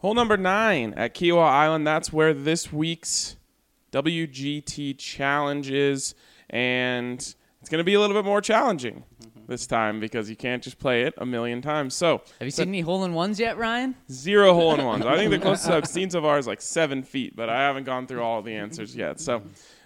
Hole number nine at Kiawah Island. That's where this week's WGT challenge is, and it's going to be a little bit more challenging this time because you can't just play it a million times. So, Have you seen any hole in ones yet, Ryan? zero hole in ones. I think the closest I've seen so far is like seven feet, but I haven't gone through all the answers yet. So,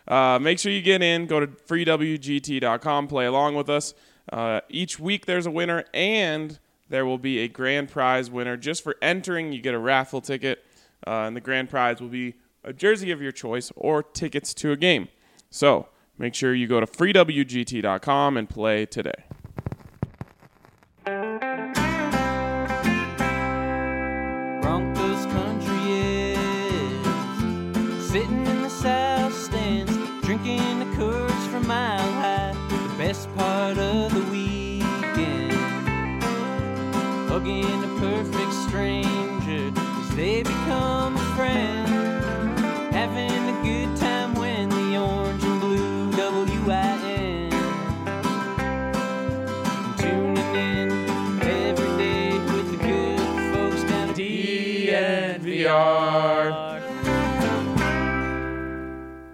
uh, make sure you get in. Go to freewgt.com, play along with us. Uh, each week there's a winner, and there will be a grand prize winner. Just for entering, you get a raffle ticket, uh, and the grand prize will be a jersey of your choice or tickets to a game. So, make sure you go to freewgt.com and play today. Hugging a perfect stranger as they become a friend, having a good time when the orange and blue WIN. Tuning in every day with the good folks down at DNVR.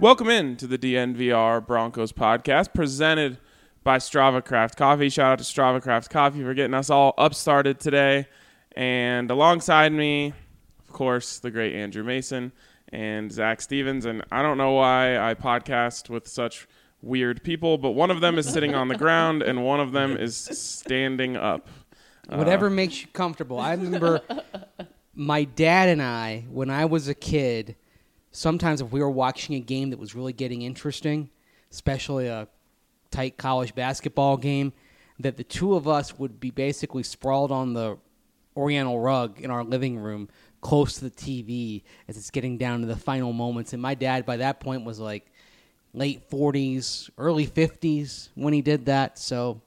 Welcome in to the DNVR Broncos podcast presented by Strava Craft Coffee. Shout out to Strava Craft Coffee for getting us all up started today. And alongside me, of course, the great Andrew Mason and Zac Stevens. And I don't know why I podcast with such weird people, but one of them is sitting on the ground and one of them is standing up. Uh, Whatever makes you comfortable. I remember my dad and I, when I was a kid, sometimes if we were watching a game that was really getting interesting, especially a tight college basketball game, that the two of us would be basically sprawled on the oriental rug in our living room close to the TV as it's getting down to the final moments. And my dad, by that point, was like late 40s, early 50s when he did that. So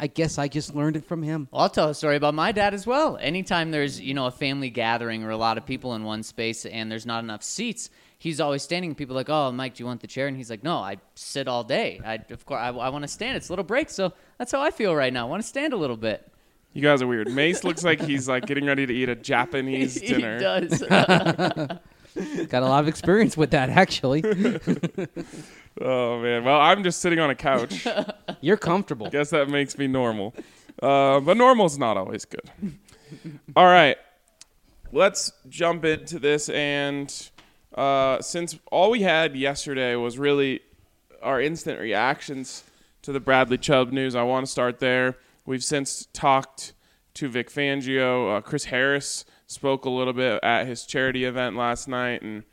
I guess I just learned it from him. I'll tell a story about my dad as well. Anytime there's, you know, a family gathering or a lot of people in one space and there's not enough seats, he's always standing. People are like, "Oh, Mike, do you want the chair?" And he's like, "No, I sit all day. I, of course, I, I want to stand. It's a little break, so that's how I feel right now. I want to stand a little bit." You guys are weird. Mace looks like he's like getting ready to eat a Japanese he dinner. does. Got a lot of experience with that, actually. Oh man. Well, I'm just sitting on a couch. You're comfortable. Guess that makes me normal. Uh, but normal's not always good. All right. Let's jump into this. And uh, since all we had yesterday was really our instant reactions to the Bradley Chubb news, I want to start there. We've since talked to Vic Fangio. Uh, Chris Harris spoke a little bit at his charity event last night. And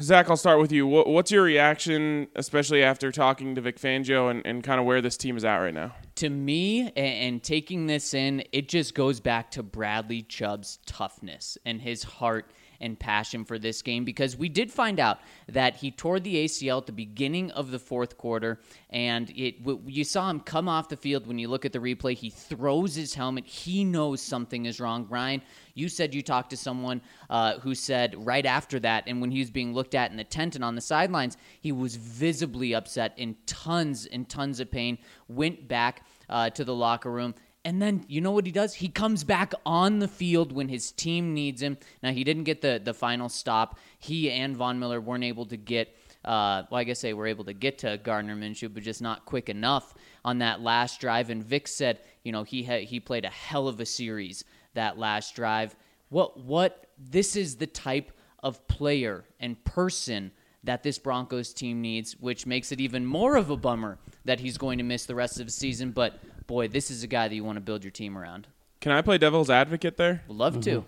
Zac, I'll start with you. What, what's your reaction, especially after talking to Vic Fangio and, and kind of where this team is at right now? to me, and, taking this in, it just goes back to Bradley Chubb's toughness and his heart and passion for this game because we did find out that he tore the ACL at the beginning of the fourth quarter, and it w- you saw him come off the field. When you look at the replay, he throws his helmet. He knows something is wrong. Ryan, you said you talked to someone uh, who said right after that, and when he was being looked at in the tent and on the sidelines, he was visibly upset, in tons and tons of pain. Went back uh, to the locker room. And then you know what he does? He comes back on the field when his team needs him. Now he didn't get the the final stop. He and Von Miller weren't able to get. Uh, well, I guess they were able to get to Gardner Minshew, but just not quick enough on that last drive. And Vic said, you know, he ha- he played a hell of a series that last drive. What what? This is the type of player and person that this Broncos team needs, which makes it even more of a bummer that he's going to miss the rest of the season. But boy, this is a guy that you want to build your team around. Can I play devil's advocate there? Would love to.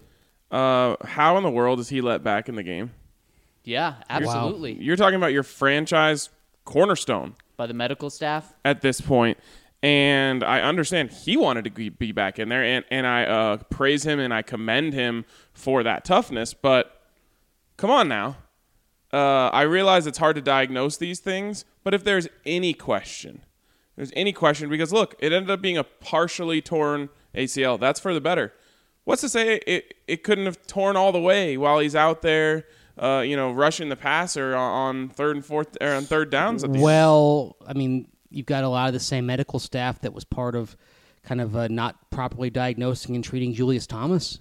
Uh, how in the world is he let back in the game? Yeah, absolutely. You're talking about your franchise cornerstone By the medical staff. at this point, and I understand he wanted to be- be back in there, and and I uh, praise him and I commend him for that toughness. But come on now, uh, I realize it's hard to diagnose these things, but if there's any question, there's any question because look, it ended up being a partially torn ACL. That's for the better. What's to say it it couldn't have torn all the way while he's out there, uh, you know, rushing the passer on, third and fourth or on third downs? Well, I mean, you've got a lot of the same medical staff that was part of kind of uh, not properly diagnosing and treating Julius Thomas.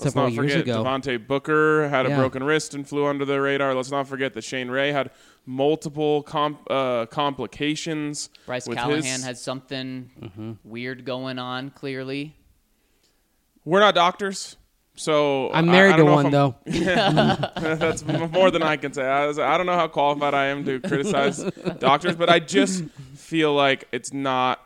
Let's several not years forget ago. Devontae Booker had a broken wrist and flew under the radar. Let's not forget that Shane Ray had multiple comp, uh, complications. Bryce with Callahan his- has something Mm-hmm. weird going on. Clearly, We're not doctors, so I'm married I to one I'm- though. That's more than I can say. I, was- I don't know how qualified I am to criticize doctors, but I just feel like it's not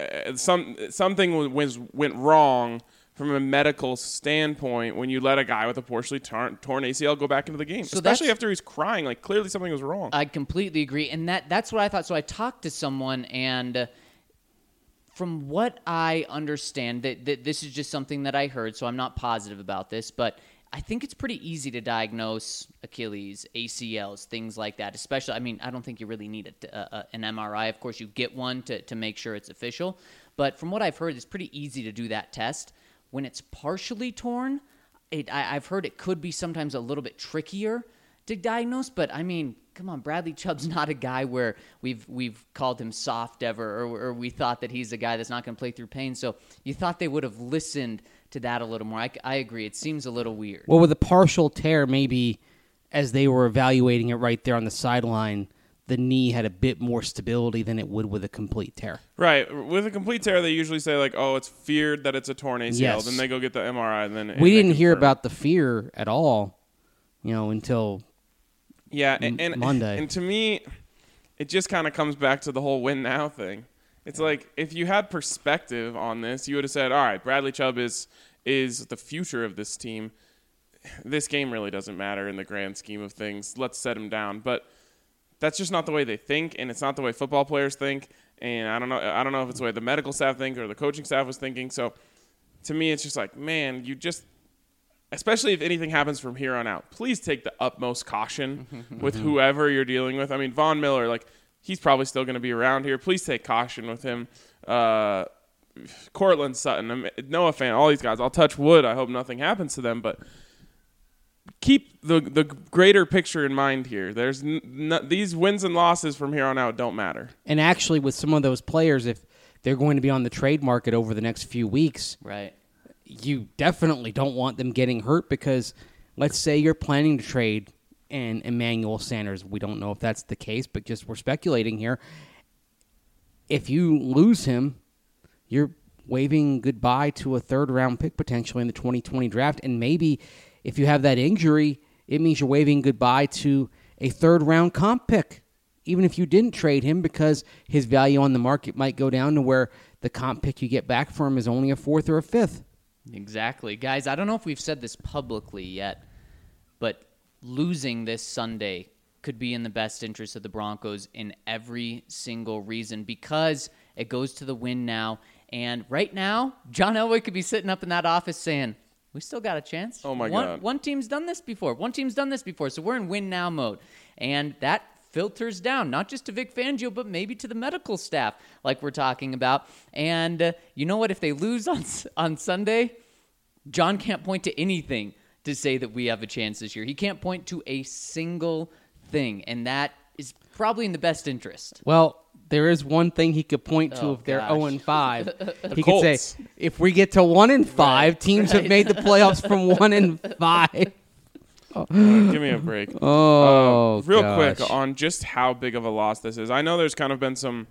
uh, some something w- was went wrong from a medical standpoint when you let a guy with a partially torn, torn ACL go back into the game, So especially after he's crying. Like clearly something was wrong. I completely agree, and that that's what I thought. So I talked to someone, and uh, from what I understand, that, that this is just something that I heard. So I'm not positive about this, but I think it's pretty easy to diagnose Achilles, ACLs, things like that. Especially, I mean, I don't think you really need a, a, a- an MRI. Of course, you get one to to make sure it's official. But from what I've heard, it's pretty easy to do that test. When it's partially torn, it, I, I've heard it could be sometimes a little bit trickier to diagnose. But I mean, come on, Bradley Chubb's not a guy where we've we've called him soft ever, or, or we thought that he's a guy that's not going to play through pain. So you thought they would have listened to that a little more. I, I agree. It seems a little weird. Well, with a partial tear, maybe as they were evaluating it right there on the sideline, the knee had a bit more stability than it would with a complete tear. right. With a complete tear, they usually say like, "Oh, it's feared that it's a torn ACL." Yes. Then they go get the MRI, and then and we didn't hear about the fear at all, you know, until Yeah, and, and Monday. And to me, it just kind of comes back to the whole win now thing. It's like if you had perspective on this, you would have said, "All right, Bradley Chubb is is the future of this team. This game really doesn't matter in the grand scheme of things. Let's set him down." But that's just not the way they think, and it's not the way football players think. And I don't know. I don't know if it's the way the medical staff think or the coaching staff was thinking. So, to me, it's just like, man, you just especially if anything happens from here on out, please take the utmost caution with whoever you're dealing with. I mean, Von Miller, like he's probably still going to be around here. Please take caution with him. Uh, Courtland Sutton, Noah Fant, all these guys. I'll touch wood. I hope nothing happens to them, but keep the the greater picture in mind here. There's n- n- these wins and losses from here on out don't matter. and actually with some of those players, if they're going to be on the trade market over the next few weeks, Right. you definitely don't want them getting hurt because let's say you're planning to trade and Emmanuel Sanders. We don't know if that's the case, but just we're speculating here. If you lose him, you're waving goodbye to a third round pick potentially in the 2020 draft. And maybe if you have that injury, it means you're waving goodbye to a third round comp pick. Even if you didn't trade him because his value on the market might go down to where the comp pick you get back for him is only a fourth or a fifth. Exactly. Guys, I don't know if we've said this publicly yet, but losing this Sunday could be in the best interest of the Broncos in every single reason because it goes to the win now. And right now, John Elway could be sitting up in that office saying, we still got a chance. Oh, my one, God. One team's done this before. One team's done this before. So we're in win now mode. And that filters down, not just to Vic Fangio, but maybe to the medical staff, like we're talking about. And uh, you know what? If they lose on, on Sunday, John can't point to anything to say that we have a chance this year. He can't point to a single thing. And that is probably in the best interest. Well, there is one thing he could point to Oh, if they're gosh. 0 and 5. he could say, if we get to 1 and 5, teams have made the playoffs from 1 and 5. Give me a break. Oh, Uh, real gosh. quick on just how big of a loss this is. I know there's kind of been some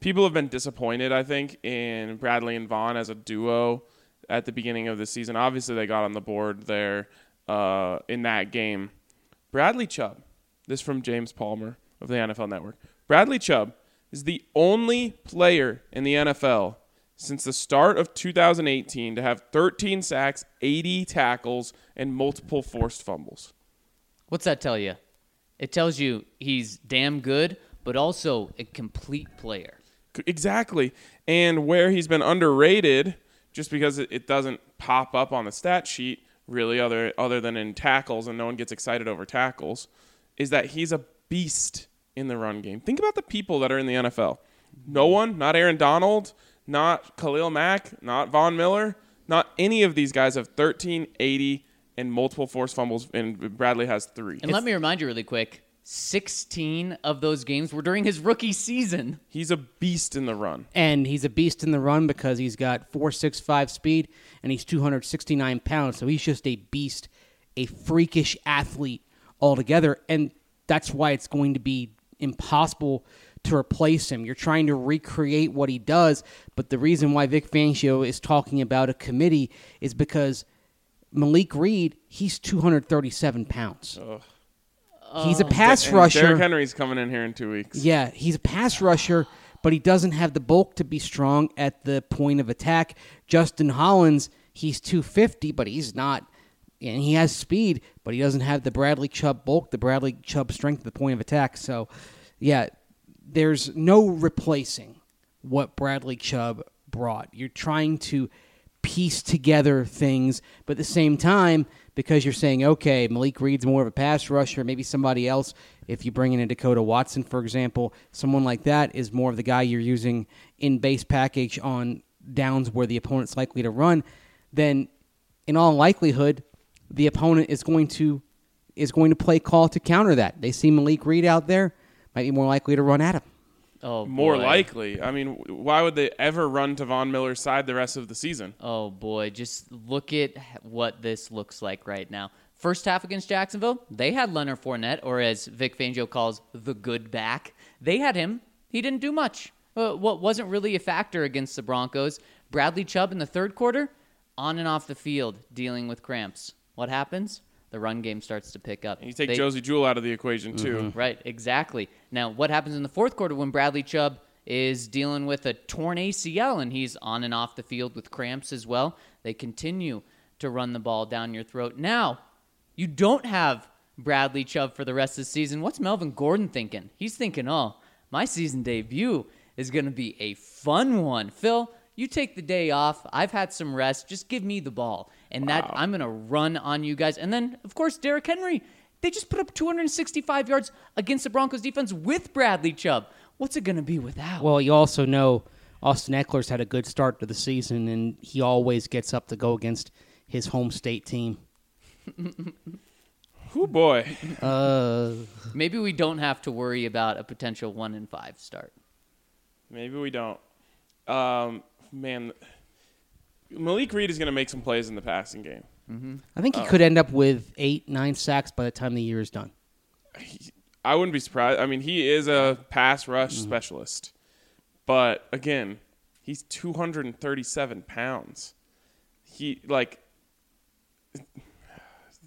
people have been disappointed. I think in Bradley and Von as a duo at the beginning of the season. Obviously, they got on the board there uh, in that game. Bradley Chubb. This from James Palmer of the NFL Network. Bradley Chubb is the only player in the NFL since the start of 2018 to have 13 sacks, 80 tackles, and multiple forced fumbles. What's that tell you? It tells you he's damn good, but also a complete player. Exactly. And where he's been underrated, just because it, doesn't pop up on the stat sheet really, other other than in tackles, and no one gets excited over tackles, is that he's a beast in the run game. Think about the people that are in the NFL. No one, not Aaron Donald, not Khalil Mack, not Von Miller, not any of these guys have 13, 80, and multiple forced fumbles, and Bradley has three. And let me remind you really quick 16 of those games were during his rookie season. He's a beast in the run. and he's a beast in the run because he's got four six five speed and he's 269 pounds so he's just a beast a freakish athlete altogether and that's why it's going to be impossible to replace him. You're trying to recreate what he does but the reason why Vic Fangio is talking about a committee is because Malik Reed he's 237 pounds. He's a oh. pass And rusher. Derrick Henry's coming in here in two weeks. yeah, he's a pass rusher, but he doesn't have the bulk to be strong at the point of attack. Justin Hollins, he's 250, but he's not, and he has speed, but he doesn't have the Bradley Chubb bulk, the Bradley Chubb strength the point of attack. So, yeah, there's no replacing what Bradley Chubb brought. You're trying to piece together things, but at the same time, because you're saying, okay, Malik Reed's more of a pass rusher, maybe somebody else, if you bring in a Dekoda Watson, for example, someone like that is more of the guy you're using in base package on downs where the opponent's likely to run, then in all likelihood, the opponent is going to is going to play call to counter that. They see Malik Reed out there, might be more likely to run at him. Oh, More boy. likely. I mean, why would they ever run to Von Miller's side the rest of the season? Oh boy, just look at what this looks like right now. First half against Jacksonville, they had Leonard Fournette, or as Vic Fangio calls the good back. They had him. He didn't do much. Uh, what wasn't really a factor against the Broncos. Bradley Chubb in the third quarter, on and off the field, dealing with cramps. What happens? The run game starts to pick up. And you take They- Josey Jewell out of the equation too. Mm-hmm. Right, exactly. Now, what happens in the fourth quarter when Bradley Chubb is dealing with a torn ACL and he's on and off the field with cramps as well? They continue to run the ball down your throat. Now, you don't have Bradley Chubb for the rest of the season. What's Melvin Gordon thinking? He's thinking, oh, my season debut is going to be a fun one. Phil, you take the day off. I've had some rest. Just give me the ball. And that I'm going to run on you guys. And then, of course, Derrick Henry. They just put up 265 yards against the Broncos defense with Bradley Chubb. What's it going to be without? Well, you also know Austin Ekeler's had a good start to the season, and he always gets up to go against his home state team. Who boy. Uh, Maybe we don't have to worry about a potential 1 in 5 start. Maybe we don't. Um, man, Malik Reed is going to make some plays in the passing game. Mm-hmm. I think he uh, could end up with eight, nine sacks by the time the year is done. I wouldn't be surprised. I mean, he is a pass rush mm-hmm. specialist, but again, he's 237 pounds. He like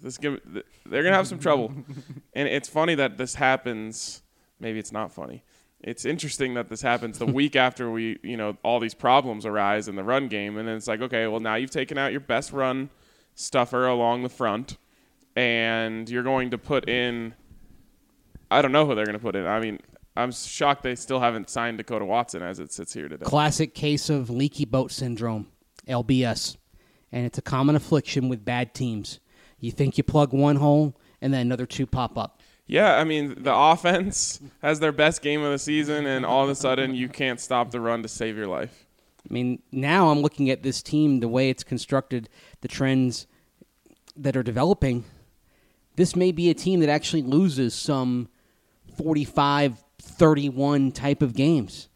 this. Gonna, they're gonna have some trouble, and it's funny that this happens. Maybe it's not funny. It's interesting that this happens the week after we, you know, all these problems arise in the run game, and then it's like, okay, well now you've taken out your best run stuffer along the front, and you're going to put in I don't know who they're going to put in. I mean, I'm shocked they still haven't signed Dekoda Watson as it sits here today. Classic case of leaky boat syndrome, LBS. And it's a common affliction with bad teams. You think you plug one hole, and then another two pop up. Yeah, I mean, the offense has their best game of the season, and all of a sudden you can't stop the run to save your life. I mean, now I'm looking at this team, the way it's constructed, the trends that are developing. This may be a team that actually loses some 45 31 type of games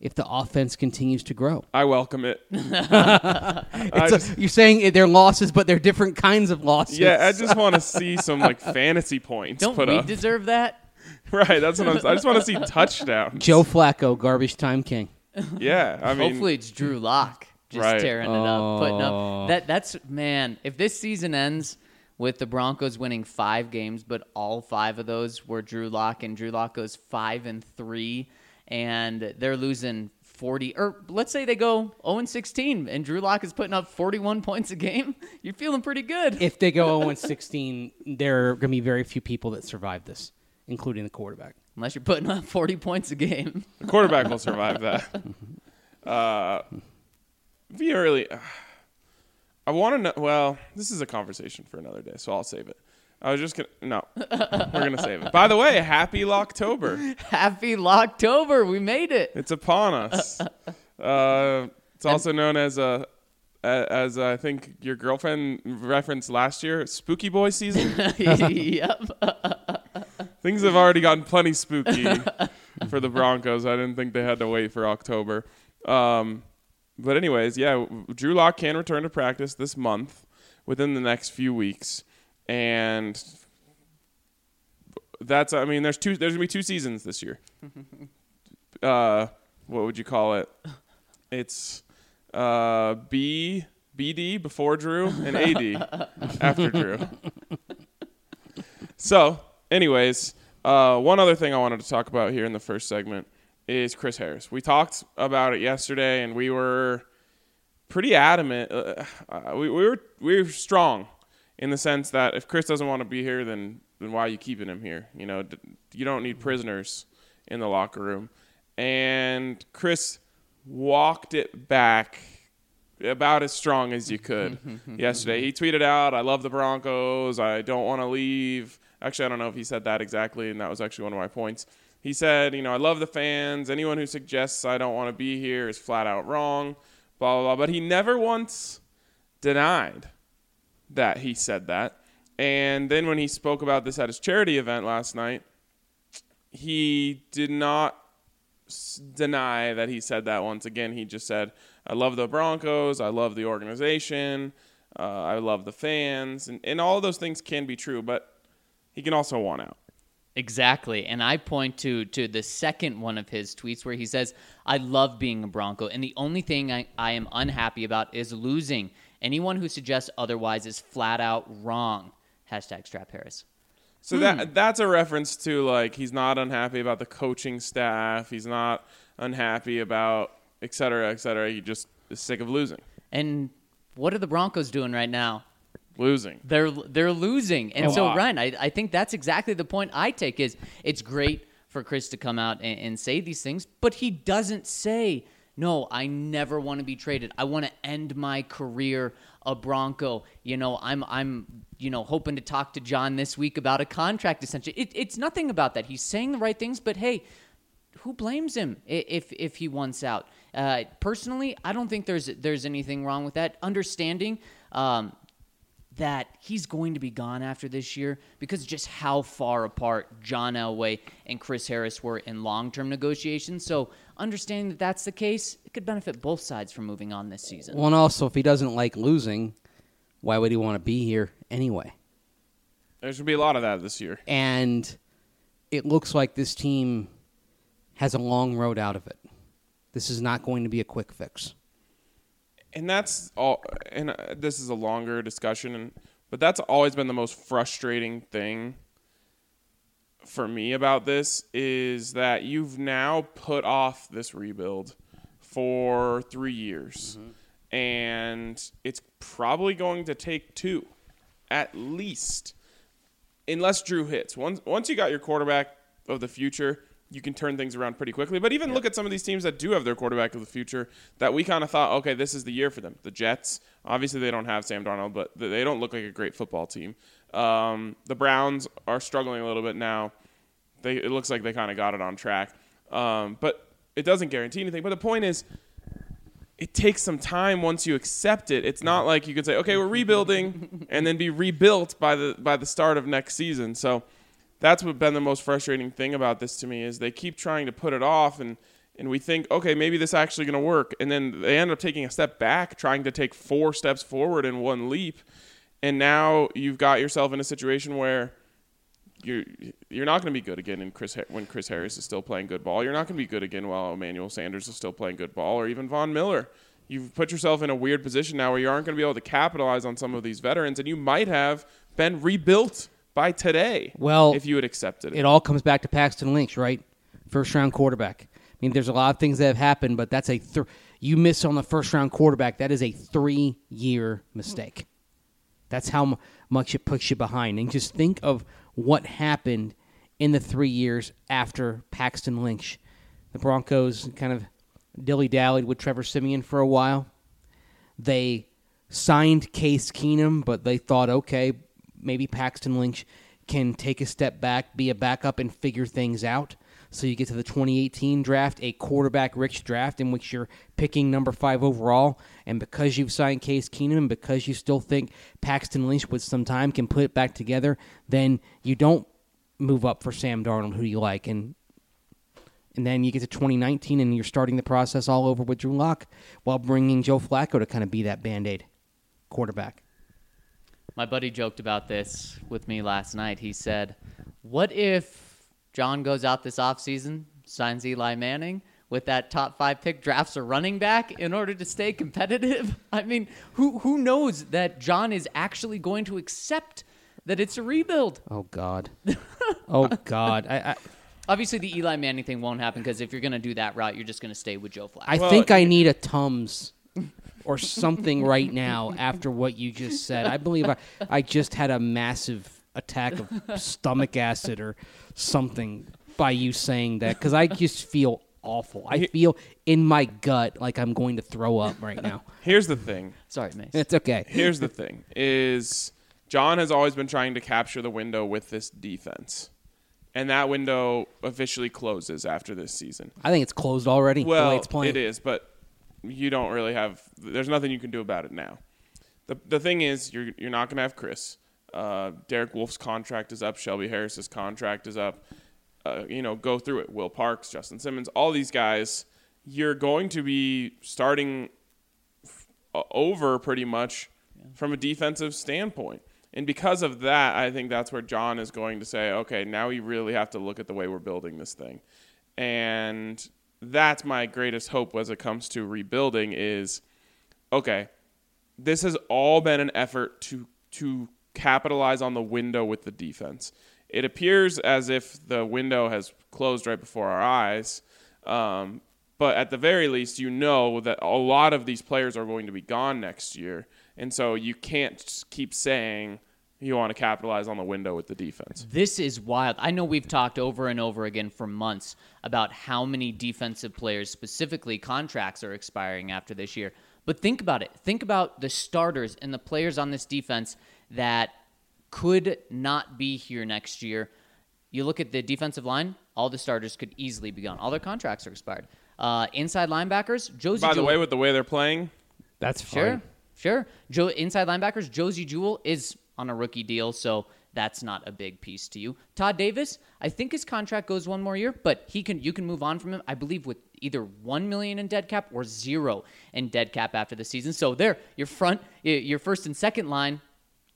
if the offense continues to grow. I welcome it. I It's a- just- you're saying they're losses, but they're different kinds of losses. yeah, I just want to see some like fantasy points Don't put we up. deserve that? right, that's what I'm. I just want to see touchdowns. Joe Flacco, garbage time king. Yeah, I mean, Hopefully it's Drew Lock just Right. tearing it up, putting Oh. up. That that's man. If this season ends with the Broncos winning five games, but all five of those were Drew Lock, and Drew Lock goes five and three, and they're losing forty, or let's say they go zero and sixteen, and Drew Lock is putting up forty-one points a game. You're feeling pretty good. If they go 0 16, there are going to be very few people that survive this, including the quarterback. Unless you're putting up forty points a game. the quarterback will survive that. Uh, be early. I want to know. Well, this is a conversation for another day, so I'll save it. I was just gonna. No, we're gonna save it. By the way, happy Locktober. Happy Locktober, we made it. It's upon us. Uh, it's also known as a. As I think your girlfriend referenced last year, Spooky Boy season. Yep. things have already gotten plenty spooky for the Broncos. I didn't think they had to wait for October. Um, but anyways, yeah, Drew Lock can return to practice this month within the next few weeks, and that's I mean, there's two. There's gonna be two seasons this year. Uh, what would you call it? It's uh, B BD before Drew and AD after Drew. So, anyways, uh, one other thing I wanted to talk about here in the first segment is Chris Harris. We talked about it yesterday, and we were pretty adamant. Uh, uh, we, we were we were strong in the sense that if Chris doesn't want to be here, then then why are you keeping him here? You know, d- you don't need prisoners in the locker room. And Chris walked it back about as strong as you could yesterday. He tweeted out, "I love the Broncos. I don't want to leave." Actually, I don't know if he said that exactly, and that was actually one of my points. He said, "You know, I love the fans. Anyone who suggests I don't want to be here is flat out wrong." Blah blah blah. But he never once denied that he said that. And then when he spoke about this at his charity event last night, he did not s- deny that he said that once again. He just said, I love the Broncos. I love the organization. Uh, I love the fans. And, and all those things can be true, but he can also want out. Exactly. And I point to to the second one of his tweets where he says, I love being a Bronco, and the only thing I, I am unhappy about is losing. Anyone who suggests otherwise is flat out wrong. Hashtag strap Harris. So that hmm. that's a reference to like he's not unhappy about the coaching staff. He's not unhappy about et cetera, et cetera. He just is sick of losing. And what are the Broncos doing right now? Losing. They're they're losing, and A so lot. Ryan, I, I think that's exactly the point I take. Is it's great for Chris to come out and, and say these things, but he doesn't say, "No, I never want to be traded. I want to end my career a Bronco." You know, I'm I'm you know hoping to talk to John this week about a contract extension. It, it's nothing about that. He's saying the right things, but hey, who blames him if if he wants out? Uh, personally, I don't think there's there's anything wrong with that. Understanding um, that he's going to be gone after this year because just how far apart John Elway and Chris Harris were in long term negotiations. So understanding that that's the case, it could benefit both sides from moving on this season. Well, and also, if he doesn't like losing, why would he want to be here anyway? There's gonna be a lot of that this year. And it looks like this team has a long road out of it. This is not going to be a quick fix. and that's all and uh, this is a longer discussion and but that's always been the most frustrating thing for me about this is that you've now put off this rebuild for 3 years mm-hmm. and it's probably going to take two at least unless Drew hits. Once once you got your quarterback of the future, you can turn things around pretty quickly. But even look at some of these teams that do have their quarterback of the future that we kind of thought, okay, this is the year for them. The Jets, obviously they don't have Sam Darnold, but they don't look like a great football team. Um, the Browns are struggling a little bit now. They it looks like they kind of got it on track, um, but it doesn't guarantee anything. But the point is, it takes some time once you accept it. It's not like you could say, "Okay, we're rebuilding," and then be rebuilt by the by the start of next season. So that's what been the most frustrating thing about this to me is they keep trying to put it off, and and we think, okay, maybe this is actually going to work, and then they end up taking a step back, trying to take four steps forward in one leap, and now you've got yourself in a situation where you're you're not going to be good again in Chris when Chris Harris is still playing good ball. You're not going to be good again while Emmanuel Sanders is still playing good ball, or even Von Miller. You've put yourself in a weird position now where you aren't going to be able to capitalize on some of these veterans, and you might have been rebuilt by today. Well, if you had accepted it. It all comes back to Paxton Lynch, right? First round quarterback. I mean, there's a lot of things that have happened, but that's a th- you miss on the first round quarterback. That is a three year mistake. That's how much it puts you behind. And just think of what happened in the three years after Paxton Lynch. The Broncos kind of dilly dallied with Trevor Siemian for a while. They signed Case Keenum, but they thought, okay, maybe Paxton Lynch can take a step back, be a backup, and figure things out. So you get to the 2018 draft, a quarterback rich draft in which you're picking number five overall. And because you've signed Case Keenum and because you still think Paxton Lynch with some time can put it back together, then you don't move up for Sam Darnold? Who you like? And and then you get to 2019 and you're starting the process all over with Drew Lock while bringing Joe Flacco to kind of be that band aid quarterback. My buddy joked about this with me last night. He said, What if John goes out this offseason, signs Eli Manning with that top five pick, drafts a running back in order to stay competitive? I mean, who, who knows that John is actually going to accept that it's a rebuild? Oh God. oh God. I, I Obviously, the Eli Manning thing won't happen because if you're going to do that route, you're just going to stay with Joe Flacco. I Well, think I need a Tums or something right now after what you just said. I believe I, I just had a massive attack of stomach acid or something by you saying that because I just feel awful. I feel in my gut like I'm going to throw up right now. Here's the thing. Sorry, Mace. It's okay. Here's the thing is John has always been trying to capture the window with this defense. And that window officially closes after this season. I think it's closed already. Well, it's playing. it is, but you don't really have. There's nothing you can do about it now. the The thing is, you're you're not going to have Chris. Uh, Derek Wolfe's contract is up. Shelby Harris's contract is up. Uh, you know, go through it. Will Parks, Justin Simmons, all these guys. You're going to be starting uh, over pretty much from a defensive standpoint. And because of that, I think that's where John is going to say, okay, now we really have to look at the way we're building this thing. And that's my greatest hope as it comes to rebuilding is okay, this has all been an effort to to capitalize on the window with the defense. It appears as if the window has closed right before our eyes. Um, but at the very least, you know that a lot of these players are going to be gone next year. And so you can't keep saying you want to capitalize on the window with the defense. This is wild. I know we've talked over and over again for months about how many defensive players, specifically contracts, are expiring after this year. But think about it. Think about the starters and the players on this defense that could not be here next year. You look at the defensive line, all the starters could easily be gone. All their contracts are expired. Uh, inside linebackers, Josey By the Jewell- way, with the way they're playing, That's Sure, fine. sure. Joe, inside linebackers, Josey Jewell is on a rookie deal, so that's not a big piece to you. Todd Davis, I think his contract goes one more year, but he can you can move on from him. I believe with either one million in dead cap or zero in dead cap after the season. So there, your front, your first and second line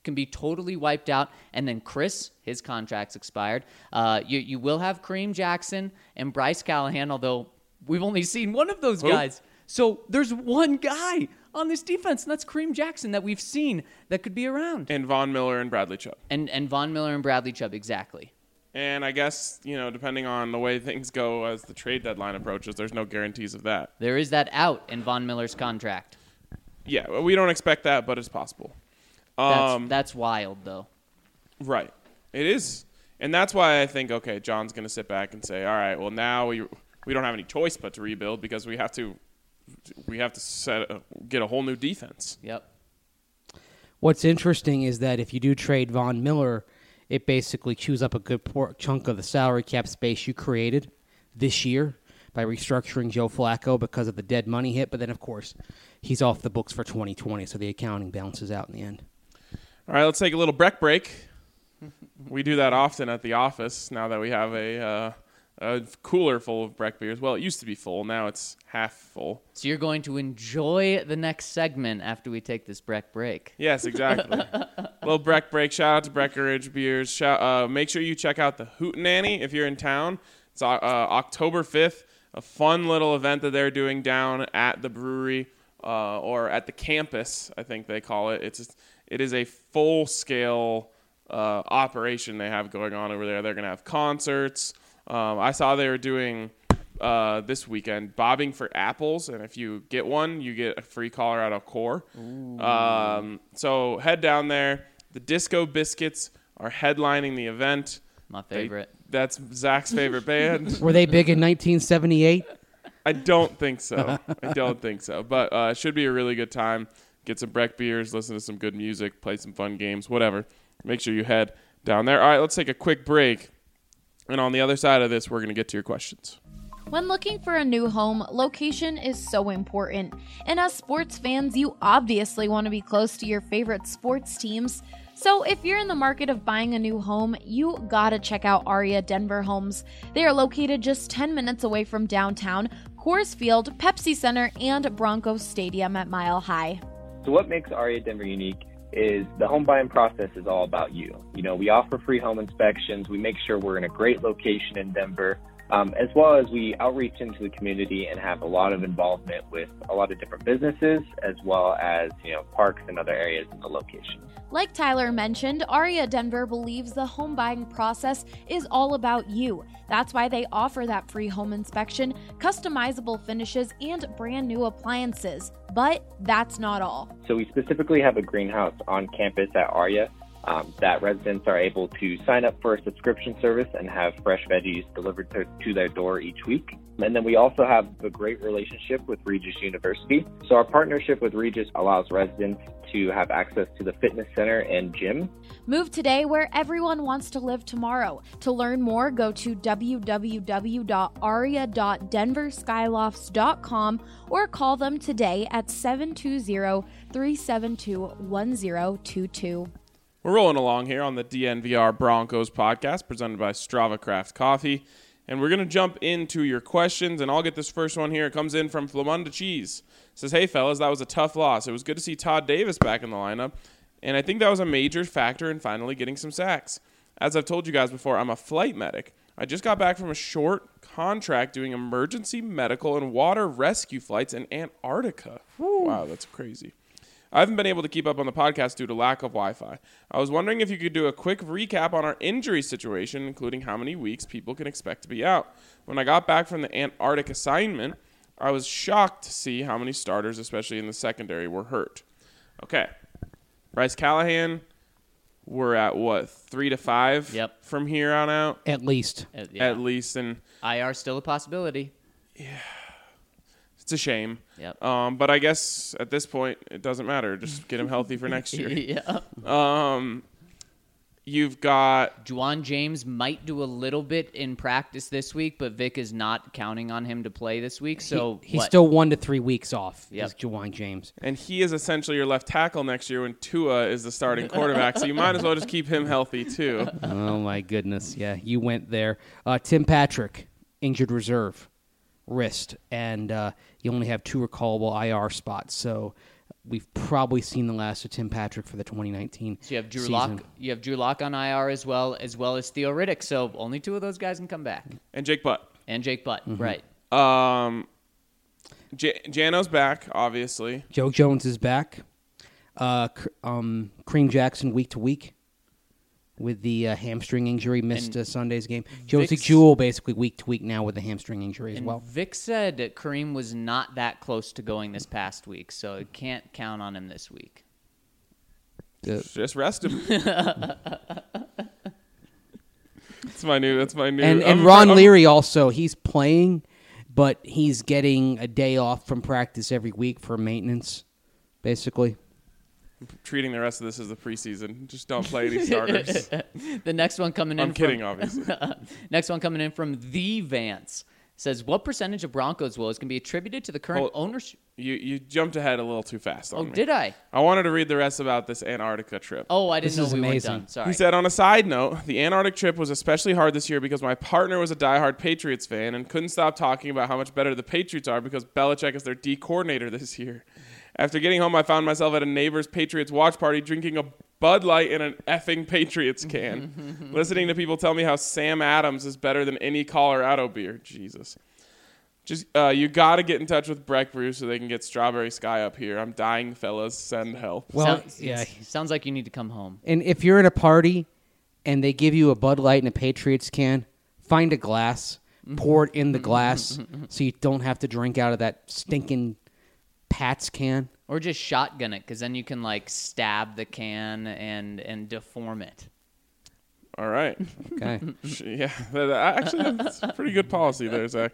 can be totally wiped out. And then Chris, his contract's expired. Uh, you you will have Kareem Jackson and Bryce Callahan, although we've only seen one of those Who? guys. So there's one guy on this defense, and that's Kareem Jackson that we've seen that could be around. and Von Miller and Bradley Chubb. And and Von Miller and Bradley Chubb, exactly. And I guess, you know, depending on the way things go as the trade deadline approaches, there's no guarantees of that. There is that out in Von Miller's contract. Yeah, we don't expect that, but it's possible. That's Um, that's wild though. right. It is. And that's why I think, okay, John's going to sit back and say, all right, well, now we, we don't have any choice but to rebuild because we have to we have to set a, get a whole new defense. Yep. What's interesting is that if you do trade Von Miller, it basically chews up a good por- chunk of the salary cap space you created this year by restructuring Joe Flacco because of the dead money hit. But then, of course, he's off the books for 2020, so the accounting balances out in the end. All right, let's take a little break break. we do that often at the office now that we have a, uh, a cooler full of Breck beers. Well, it used to be full. Now it's half full. So you're going to enjoy the next segment after we take this Breck break. Yes, exactly. little Breck break. Shout out to Breckenridge Beers. Shout, uh, make sure you check out the Hootenanny if you're in town. It's uh, uh, October 5th. A fun little event that they're doing down at the brewery uh, or at the campus, I think they call it. It's just, it is a full scale uh, operation they have going on over there. They're going to have concerts. Um, I saw they were doing uh, this weekend bobbing for apples, and if you get one, you get a free Colorado core. Um, so head down there. The Disco Biscuits are headlining the event. My They- favorite. that's Zac's favorite band. Were they big in 1978? I don't think so. I don't think so. But uh, it should be a really good time. Get some Breck beers, listen to some good music, play some fun games, whatever. Make sure you head down there. All right, let's take a quick break. And on the other side of this, we're going to get to your questions. When looking for a new home, location is so important. And as sports fans, you obviously want to be close to your favorite sports teams. So, if you're in the market of buying a new home, you gotta check out Aria Denver Homes. They are located just 10 minutes away from downtown, Coors Field, Pepsi Center, and Broncos Stadium at Mile High. So what makes Aria Denver unique is the home buying process is all about you. You know, we offer free home inspections. We make sure we're in a great location in Denver, um, as well as we outreach into the community and have a lot of involvement with a lot of different businesses, as well as you know parks and other areas in the location. Like Tyler mentioned, Aria Denver believes the home buying process is all about you. That's why they offer that free home inspection, customizable finishes, and brand new appliances. But that's not all. So we specifically have a greenhouse on campus at Aria um, that residents are able to sign up for a subscription service and have fresh veggies delivered to, to their door each week. And then we also have a great relationship with Regis University. So our partnership with Regis allows residents to have access to the fitness center and gym. Move today where everyone wants to live tomorrow. To learn more, go to www.aria.denverskyloft's.com or call them today at 720 372 1022. We're rolling along here on the DNVR Broncos podcast presented by Strava Craft Coffee. And we're going to jump into your questions, and I'll get this first one here. It comes in from Flamunda Cheese. It says, Hey, fellas, that was a tough loss. It was good to see Todd Davis back in the lineup, and I think that was a major factor in finally getting some sacks. As I've told you guys before, I'm a flight medic. I just got back from a short contract doing emergency medical and water rescue flights in Antarctica. Wow, that's crazy. I haven't been able to keep up on the podcast due to lack of Wi Fi. I was wondering if you could do a quick recap on our injury situation, including how many weeks people can expect to be out. When I got back from the Antarctic assignment, I was shocked to see how many starters, especially in the secondary, were hurt. Okay. Bryce Callahan, we're at what, three to five Yep. from here on out? At least. Uh, yeah. At least. And IR still a possibility. It's a shame. Yep. Um, but I guess at this point, it doesn't matter. Just get him healthy for next year. yeah. Um, you've got Ja'Wuan James might do a little bit in practice this week, but Vic is not counting on him to play this week. So he, he's what? still one to three weeks off. Yep. Is Ja'Wuan James. and he is essentially your left tackle next year when Tua is the starting quarterback. so you might as well just keep him healthy too. oh my goodness! Yeah, you went there. Uh, Tim Patrick, injured reserve, wrist, and uh, you only have two recallable IR spots. So we've probably seen the last of Tim Patrick for the 2019. So you have Drew season. Lock. You have Drew Lock on IR as well, as well as Theo Riddick. So only two of those guys can come back, And Jake Butt. and Jake Butt. Mm-hmm. Right. Um, J- Jano's back, obviously. Joe Jones is back. Uh, Cr- um, Kareem Jackson week to week with the uh, hamstring injury, missed And uh, Sunday's game. Josey Vic's- Jewell basically week to week now with the hamstring injury as And well. Vic said that Kareem was not that close to going this past week, so you can't count on him this week. Just rest him. that's my new. That's my new. And and I'm- Ron I'm- Leary also he's playing, but he's getting a day off from practice every week for maintenance, basically. Treating the rest of this as the preseason. Just don't play any starters. The next one coming in. I'm from- kidding, obviously. Next one coming in from the Vance says, "What percentage of Broncos will is going to be attributed to the current Hold- ownership?" You you jumped ahead a little too fast on Oh, me. did I? I wanted to read the rest about this Antarctica trip. Oh, I didn't This know we amazing. weren't done. Sorry. He said, on a side note, the Antarctic trip was especially hard this year because my partner was a diehard Patriots fan and couldn't stop talking about how much better the Patriots are because Belichick is their D coordinator this year. After getting home, I found myself at a neighbor's Patriots watch party drinking a Bud Light in an effing Patriots can, listening to people tell me how Sam Adams is better than any Colorado beer. Jesus. Just uh, you got to get in touch with Breck Brew so they can get Strawberry Sky up here. I'm dying, fellas. Send help. Well, sounds, yeah. sounds like you need to come home. And if you're at a party and they give you a Bud Light and a Patriots can, find a glass, pour it in the glass, so you don't have to drink out of that stinking Pats can. Or just shotgun it, because then you can like stab the can and and deform it. All right. Okay. Yeah, that- that- actually, that's a pretty good policy there, Zac.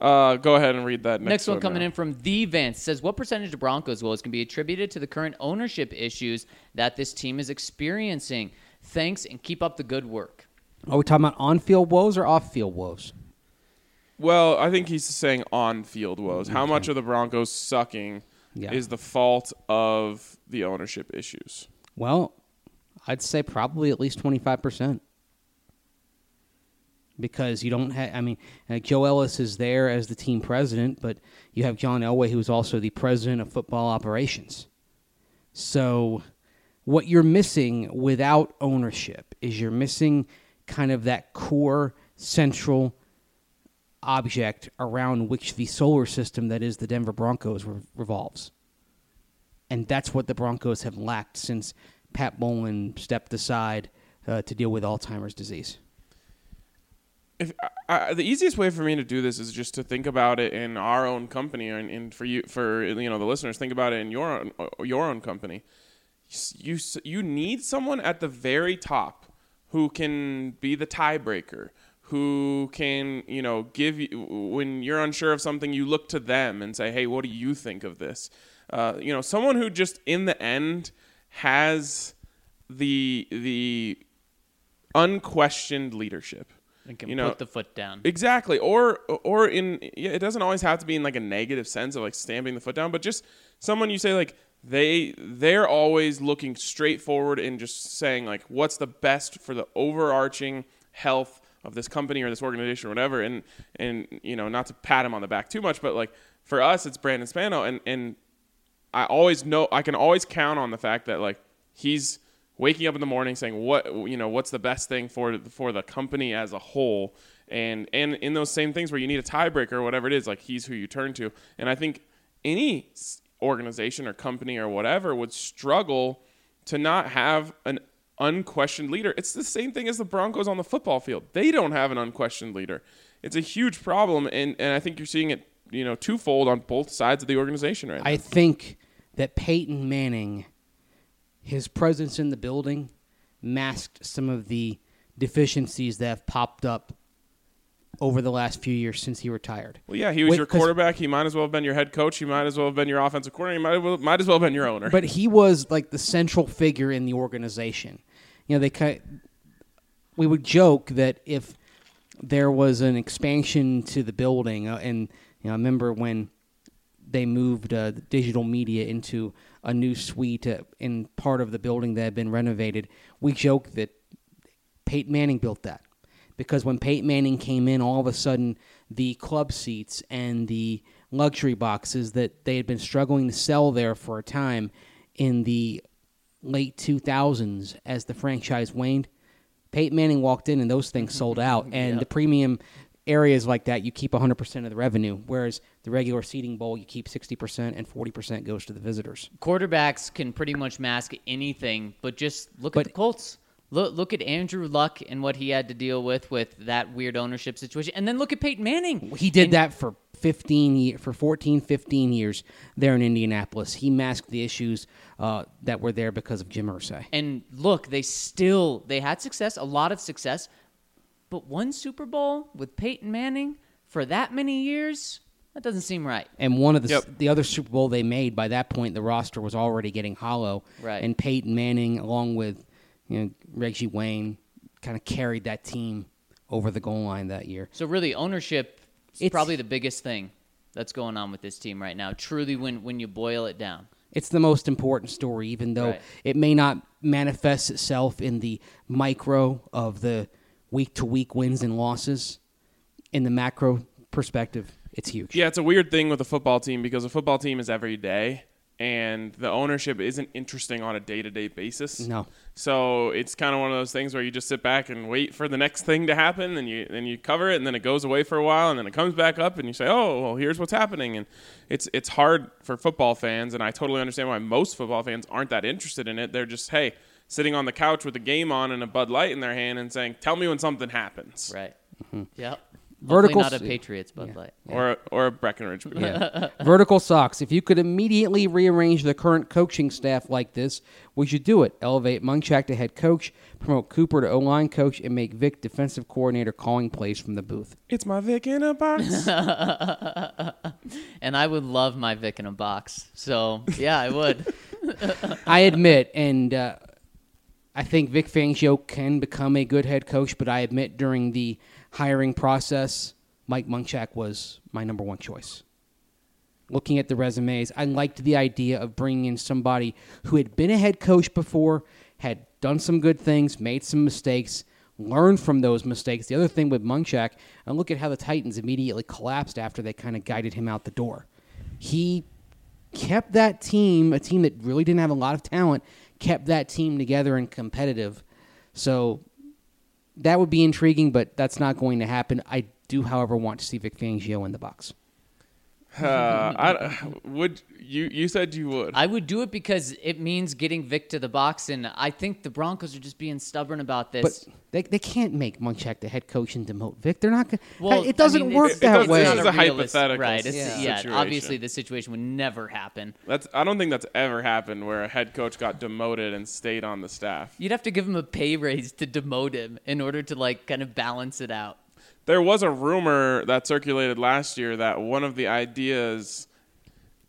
Uh, go ahead and read that next, one. Next one coming now. in from the Vance says, "What percentage of Broncos woes can be attributed to the current ownership issues that this team is experiencing? Thanks and keep up the good work." Are we talking about on-field woes or off-field woes? Well, I think he's saying on-field woes. How much of the Broncos sucking Yeah. is the fault of the ownership issues? Well, I'd say probably at least 25%. Because you don't have, I mean, uh, Joe Ellis is there as the team president, but you have John Elway, who's also the president of football operations. So, what you're missing without ownership is you're missing kind of that core central object around which the solar system that is the Denver Broncos re- revolves. And that's what the Broncos have lacked since Pat Bowlen stepped aside uh, to deal with Alzheimer's disease. if I, the easiest way for me to do this is just to think about it in our own company and, and for you for you know the listeners think about it in your own your own company you you need someone at the very top who can be the tiebreaker who can you know give you when you're unsure of something you look to them and say hey what do you think of this uh, you know someone who just in the end has the the unquestioned leadership And can you know put the foot down. Exactly. Or or in yeah, it doesn't always have to be in like a negative sense of like stamping the foot down, but just someone you say like they they're always looking straight forward and just saying like what's the best for the overarching health of this company or this organization or whatever and and you know not to pat him on the back too much but like for us it's Brandon Spano and and I always know I can always count on the fact that like he's waking up in the morning saying what you know what's the best thing for for the company as a whole? And and in those same things where you need a tiebreaker or whatever it is like he's who you turn to. And I think any organization or company or whatever would struggle to not have an unquestioned leader. It's the same thing as the Broncos on the football field. They don't have an unquestioned leader. It's a huge problem and and I think you're seeing it, you know, twofold on both sides of the organization right now. I think that Peyton Manning, his presence in the building, masked some of the deficiencies that have popped up over the last few years since he retired. Well, yeah, he was Wait, your quarterback. He might as well have been your head coach. He might as well have been your offensive coordinator. He might, as well- might as well have been your owner. But he was like the central figure in the organization. You know, they ki- we would joke that if there was an expansion to the building, uh, and you know, I remember when they moved uh, digital media into a new suite uh, in part of the building that had been renovated. We joked that Peyton Manning built that because when Peyton Manning came in, all of a sudden the club seats and the luxury boxes that they had been struggling to sell there for a time in the late 2000s as the franchise waned. Peyton Manning walked in and those things sold out, and the premium areas like that you keep 100% of the revenue, whereas the regular seating bowl you keep 60% and 40% goes to the visitors. Quarterbacks can pretty much mask anything, but just look But- at the Colts. Look, look at Andrew Luck and what he had to deal with with that weird ownership situation, and then look at Peyton Manning. He did And- that for 15 for 14 15 years there in Indianapolis. He masked the issues uh, that were there because of Jim Irsay. And look, they still they had success, a lot of success, but one Super Bowl with Peyton Manning for that many years, that doesn't seem right. And one of the Yep. the other Super Bowl they made by that point, the roster was already getting hollow. Right. And Peyton Manning, along with you know Reggie Wayne, kind of carried that team over the goal line that year. So really, ownership is It's- probably the biggest thing that's going on with this team right now. Truly, when when you boil it down. It's the most important story, even though Right. it may not manifest itself in the micro of the week to week wins and losses. In the macro perspective, it's huge. yeah, it's a weird thing with a football team because a football team is every day, and the ownership isn't interesting on a day to day basis. No. So it's kind of one of those things where you just sit back and wait for the next thing to happen, and you and you cover it, and then it goes away for a while, and then it comes back up, and you say, "Oh, well, here's what's happening." And it's it's hard for football fans, and I totally understand why most football fans aren't that interested in it. They're just, hey, sitting on the couch with a game on and a Bud Light in their hand, and saying, "Tell me when something happens," Right. Mm-hmm. Yep. Vertical Hopefully not a s- Patriots Bud Light. or or a Breckenridge. Yeah. Vertical socks. If you could immediately rearrange the current coaching staff like this, we should do it? Elevate Munchak to head coach, promote Cooper to O line coach, and make Vic defensive coordinator calling plays from the booth. It's my Vic in a box. And I would love my Vic in a box. So yeah, I would. I admit, and uh, I think Vic Fangio can become a good head coach, but I admit during the hiring process, Mike Munchak was my number one choice. Looking at the resumes, I liked the idea of bringing in somebody who had been a head coach before, had done some good things, made some mistakes, learned from those mistakes. The other thing with Munchak, and look at how the Titans immediately collapsed after they kind of guided him out the door. He kept that team, a team that really didn't have a lot of talent, kept that team together and competitive. So that would be intriguing, but that's not going to happen. I do, however, want to see Vic Fangio in the box. Uh, I, would you? You said you would. I would do it because it means getting Vic to the box, and I think the Broncos are just being stubborn about But this. they, they can't make Munchak the head coach and demote Vic. They're not going Well, It doesn't I mean, work It that doesn't- way. this is a realis- hypothetical right? It's, Yeah. yeah, obviously the situation would never happen. That's. I don't think that's ever happened where a head coach got demoted and stayed on the staff. You'd have to give him a pay raise to demote him in order to like kind of balance it out. There was a rumor that circulated last year that one of the ideas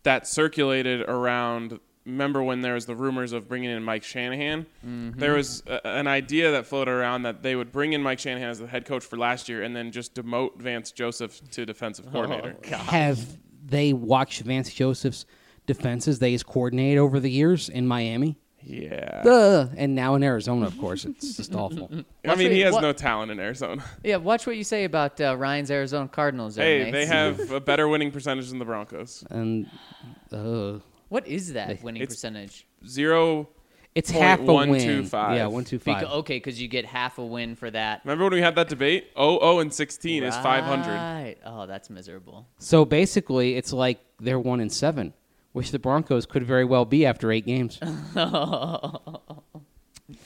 that circulated around. Remember when there was the rumors of bringing in Mike Shanahan? Mm-hmm. There was a, an idea that floated around that they would bring in Mike Shanahan as the head coach for last year and then just demote Vance Joseph to defensive coordinator. Have they watched Vance Joseph's defenses that he's coordinated over the years in Miami? Yeah. Duh. And now in Arizona, of course. It's just awful. I mean, he has what- no talent in Arizona. Yeah, watch what you say about uh, Ryan's Arizona Cardinals. There, Hey, Mace. they have a better winning percentage than the Broncos. And uh, What is that winning It's- percentage? Zero. it's Point half a one win. two five. Yeah, one two five. Beca- okay, because you get half a win for that. Remember when we had that debate? Oh, oh, and 16 is 500. Right. Oh, that's miserable. So basically, it's like they're one in seven, which the Broncos could very well be after eight games.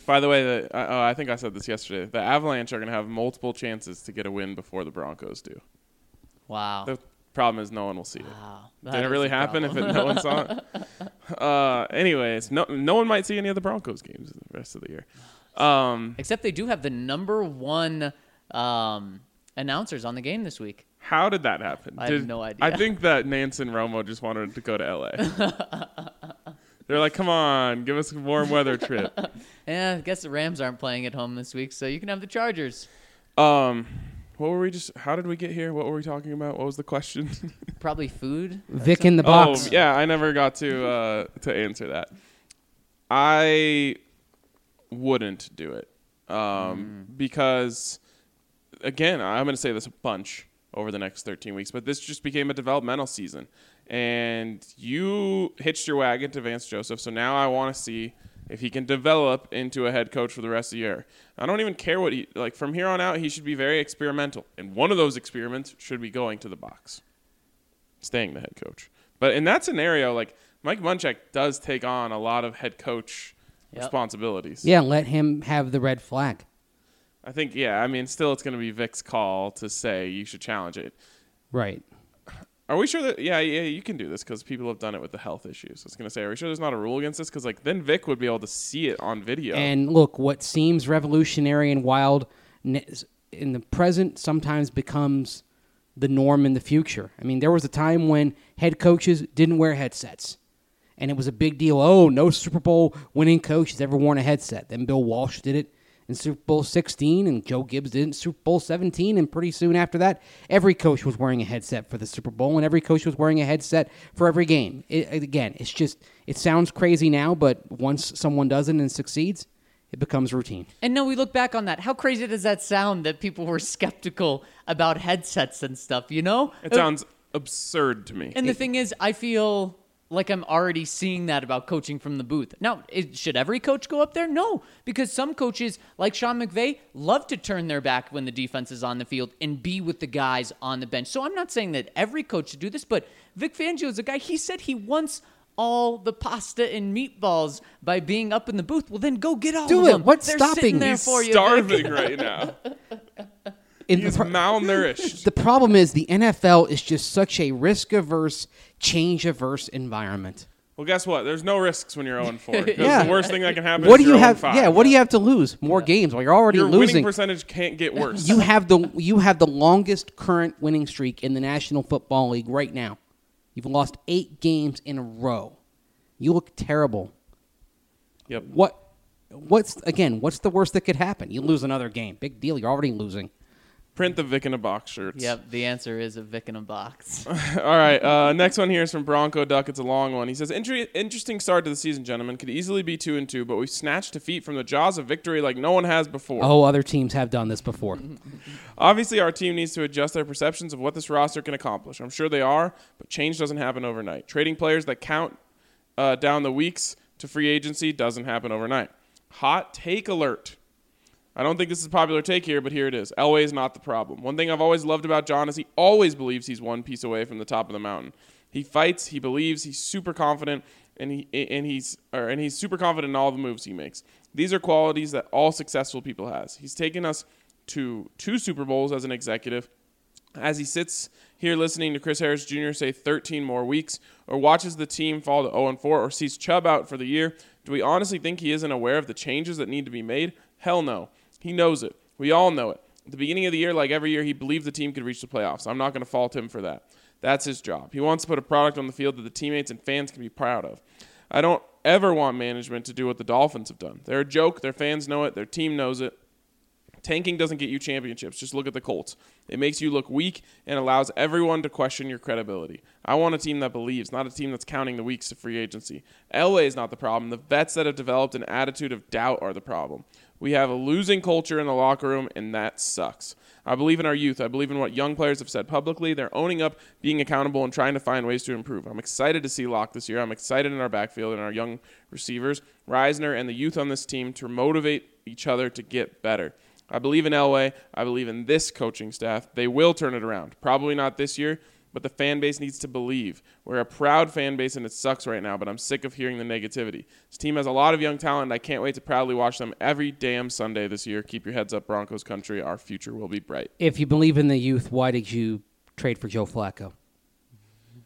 By the way, the, uh, oh, I think I said this yesterday. The Avalanche are going to have multiple chances to get a win before the Broncos do. Wow. The problem is no one will see it. wow. Did That it is really happen if it, no one saw it? Uh, anyways, no, no one might see any of the Broncos games the rest of the year. Um, Except they do have the number one um, announcers on the game this week. How did that happen? I have no idea. I think that Nance and Romo just wanted to go to LA. They're like, come on, give us a warm weather trip. Yeah, I guess the Rams aren't playing at home this week, so you can have the Chargers. Um, what were we just? How did we get here? What were we talking about? What was the question? Probably food. Vic in the box. Oh, yeah, I never got to uh, to answer that. I wouldn't do it um, because, again, I'm going to say this a bunch over the next 13 weeks, but this just became a developmental season, and you hitched your wagon to Vance Joseph. So now I want to see if he can develop into a head coach for the rest of the year. I don't even care what he like from here on out. He should be very experimental, and one of those experiments should be going to the box staying the head coach. But in that scenario, like Mike Munchak does take on a lot of head coach Yep. responsibilities. Yeah, let him have the red flag. I think, yeah, I mean, still it's going to be Vic's call to say you should challenge it. Right. Are we sure that, yeah, yeah, you can do this because people have done it with the health issues. I was going to say, are we sure there's not a rule against this? Because, like, then Vic would be able to see it on video. And look, what seems revolutionary and wild in the present sometimes becomes the norm in the future. I mean, there was a time when head coaches didn't wear headsets. And it was a big deal. Oh, no Super Bowl winning coach has ever worn a headset. Then Bill Walsh did it in Super Bowl 16, and Joe Gibbs did it in Super Bowl 17. And pretty soon after that, every coach was wearing a headset for the Super Bowl, and every coach was wearing a headset for every game. It, again, it's just, it sounds crazy now, but once someone does it and succeeds, it becomes routine. And no, we look back on that. How crazy does that sound that people were skeptical about headsets and stuff, you know? it sounds absurd to me. And the thing is, I feel like I'm already seeing that about coaching from the booth. Now, it, should every coach go up there? No, because some coaches, like Sean McVay, love to turn their back when the defense is on the field and be with the guys on the bench. So I'm not saying that every coach should do this, but Vic Fangio is a guy. He said he wants all the pasta and meatballs by being up in the booth. Well, then go get all Do of it. them. What's They're stopping sitting there you? He's for you. Vic. starving right now. He's the, malnourished. the problem is the NFL is just such a risk averse, change averse environment. Well, guess what? There's no risks when you're 0 4. Yeah. The worst thing that can happen What is do you you're oh have? 0-5. Yeah, what do you have to lose? More games. Well, you're already Your winning percentage can't get worse. You have the you have the longest current winning streak in the National Football League right now. You've lost eight games in a row. You look terrible. yep. What? What's again? What's the worst that could happen? You lose another game. Big deal. You're already losing. Print the Vic in a box shirts. Yep, the answer is a Vic in a box. All right. Uh, next one here is from Bronco Duck. It's a long one. He says, Inter- "Interesting start to the season, gentlemen. Could easily be two and two, but we've snatched defeat from the jaws of victory like no one has before. Oh, other teams have done this before. Obviously, our team needs to adjust their perceptions of what this roster can accomplish. I'm sure they are, but change doesn't happen overnight. Trading players that count uh, down the weeks to free agency doesn't happen overnight. Hot take alert. I don't think this is a popular take here, but here it is. Elway is not the problem. One thing I've always loved about John is he always believes he's one piece away from the top of the mountain. He fights, he believes, he's super confident, and he and he's or, and he's super confident in all the moves he makes. These are qualities that all successful people has. He's taken us to two Super Bowls as an executive. As he sits here listening to Chris Harris Jr. say 13 more weeks, or watches the team fall to 0 4, or sees Chubb out for the year, do we honestly think he isn't aware of the changes that need to be made? Hell no. He knows it. We all know it. At the beginning of the year, like every year, he believed the team could reach the playoffs. I'm not going to fault him for that. That's his job. He wants to put a product on the field that the teammates and fans can be proud of. I don't ever want management to do what the Dolphins have done. They're a joke. Their fans know it. Their team knows it. Tanking doesn't get you championships. Just look at the Colts. It makes you look weak and allows everyone to question your credibility. I want a team that believes, not a team that's counting the weeks to free agency. Elway is not the problem. The vets that have developed an attitude of doubt are the problem. We have a losing culture in the locker room, and that sucks. I believe in our youth. I believe in what young players have said publicly. They're owning up, being accountable, and trying to find ways to improve. I'm excited to see Lock this year. I'm excited in our backfield and our young receivers, Risner, and the youth on this team to motivate each other to get better. I believe in Elway. I believe in this coaching staff. They will turn it around. Probably not this year, but the fan base needs to believe. We're a proud fan base, and it sucks right now, but I'm sick of hearing the negativity. This team has a lot of young talent, and I can't wait to proudly watch them every damn Sunday this year. Keep your heads up, Broncos country. Our future will be bright. If you believe in the youth, why did you trade for Joe Flacco?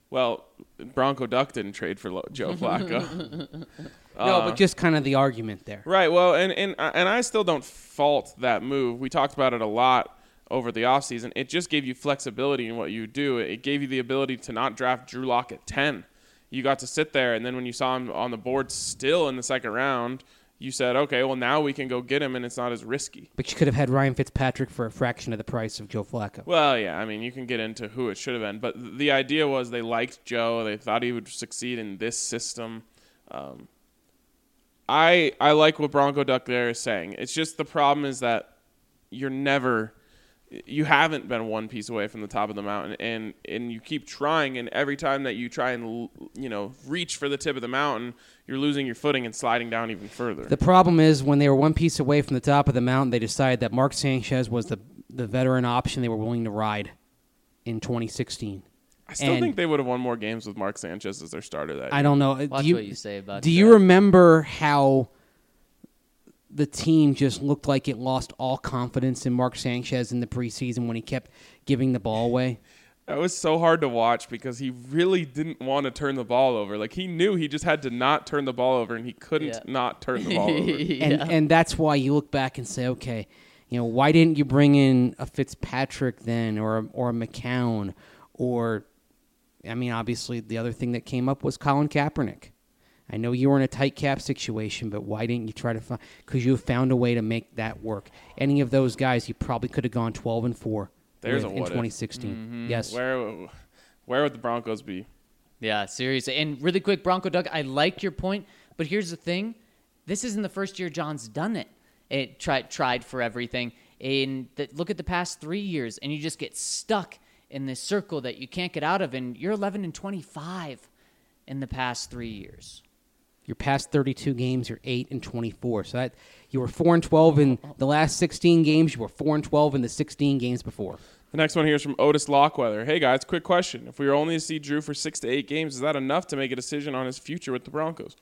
Well, Bronco Duck didn't trade for Lo- Joe Flacco. no, but uh, just kind of the argument there. Right. Well, and and and I still don't fault that move. We talked about it a lot over the offseason. It just gave you flexibility in what you do. It gave you the ability to not draft Drew Lock at 10. You got to sit there and then when you saw him on the board still in the second round, you said, "Okay, well now we can go get him and it's not as risky." But you could have had Ryan Fitzpatrick for a fraction of the price of Joe Flacco. Well, yeah, I mean, you can get into who it should have been, but the idea was they liked Joe. They thought he would succeed in this system. Um, I I like what Bronco Duck there is saying. It's just the problem is that you're never you haven't been one piece away from the top of the mountain and and you keep trying and every time that you try and you know reach for the tip of the mountain you're losing your footing and sliding down even further The problem is when they were one piece away from the top of the mountain, they decided that Mark Sanchez was the the veteran option they were willing to ride in 2016. i still and- think they would have won more games with mark sanchez as their starter that I year. don't know. Watch do you, what you say about Do that. you remember how the team just looked like it lost all confidence in Mark Sanchez in the preseason when he kept giving the ball away? That was so hard to watch because he really didn't want to turn the ball over. Like he knew he just had to not turn the ball over, and he couldn't Yeah. not turn the ball over. And and that's why you look back and say, okay, you know, why didn't you bring in a Fitzpatrick then, or a, or a McCown, or I mean, obviously the other thing that came up was Colin Kaepernick. I know you were in a tight cap situation, but why didn't you try to find? Because you found a way to make that work. Any of those guys, you probably could have gone twelve and four. There's with a in what if. 2016. Mm-hmm. Yes, Where, where would the Broncos be? Yeah, seriously. And really quick, Bronco Doug, I like your point, but here's the thing: this isn't the first year John's done it. It tried tried for everything. And the, look at the past three years, and you just get stuck in this circle that you can't get out of. And you're 11 and 25 in the past three years. Your past 32 games, you're eight and 24. So that you were four and 12 in the last 16 games. You were four and 12 in the 16 games before. The next one here is from Otis Lockweather. Hey guys, quick question. If we were only to see Drew for six to eight games, is that enough to make a decision on his future with the Broncos?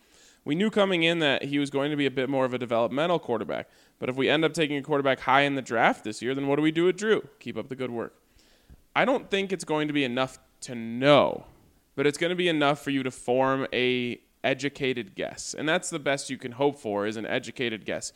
We knew coming in that he was going to be a bit more of a developmental quarterback. But if we end up taking a quarterback high in the draft this year, then what do we do with Drew? Keep up the good work. I don't think it's going to be enough to know, but it's going to be enough for you to form a educated guess. And that's the best you can hope for is an educated guess.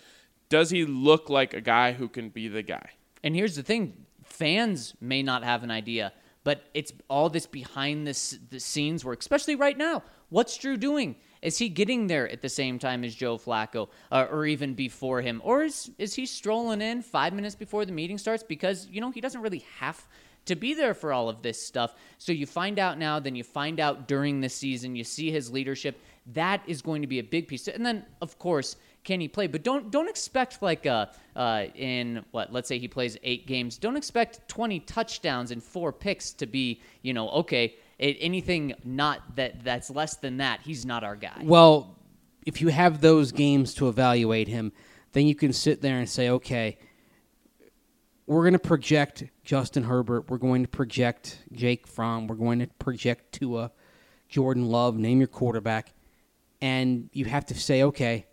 Does he look like a guy who can be the guy? And here's the thing fans may not have an idea, but it's all this behind the, the scenes work, especially right now. What's Drew doing? Is he getting there at the same time as Joe Flacco, uh, or even before him, or is is he strolling in five minutes before the meeting starts because you know he doesn't really have to be there for all of this stuff. So you find out now, then you find out during the season. You see his leadership. That is going to be a big piece. And then, of course, can he play? But don't don't expect like uh, uh in what let's say he plays eight games. Don't expect twenty touchdowns and four picks to be you know okay. It, anything not that that's less than that, he's not our guy. Well, if you have those games to evaluate him, then you can sit there and say, okay, we're going to project Justin Herbert. We're going to project Jake Fromm. We're going to project Tua, Jordan Love, name your quarterback. And you have to say, okay,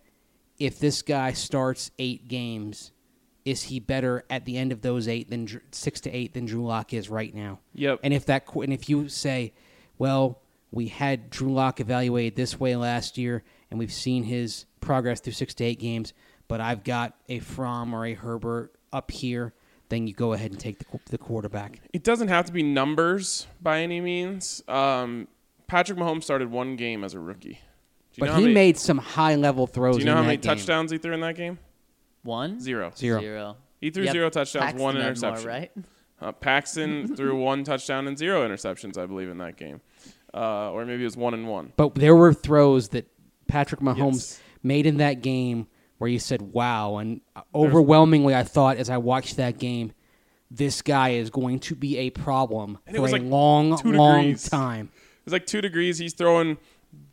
if this guy starts eight games, is he better at the end of those eight than six to eight than Drew Lock is right now? Yep. And if that and if you say, well, we had Drew Lock evaluated this way last year, and we've seen his progress through six to eight games, but I've got a Fromm or a Herbert up here, then you go ahead and take the, the quarterback. It doesn't have to be numbers by any means. Um, Patrick Mahomes started one game as a rookie. Do you But know he many, made some high level throws. Do you know in how that many game. touchdowns he threw in that game? One Zero. Zero. Zero. He threw Yep. zero touchdowns, Paxton one had more, interception. right? Uh, Paxton threw one touchdown and zero interceptions, I believe, in that game, uh, or maybe it was one and one. But there were throws that Patrick Mahomes Yes. made in that game where you said, "Wow!" And overwhelmingly, I thought as I watched that game, this guy is going to be a problem And it for was a like long, two long degrees. time. It was like two degrees. He's throwing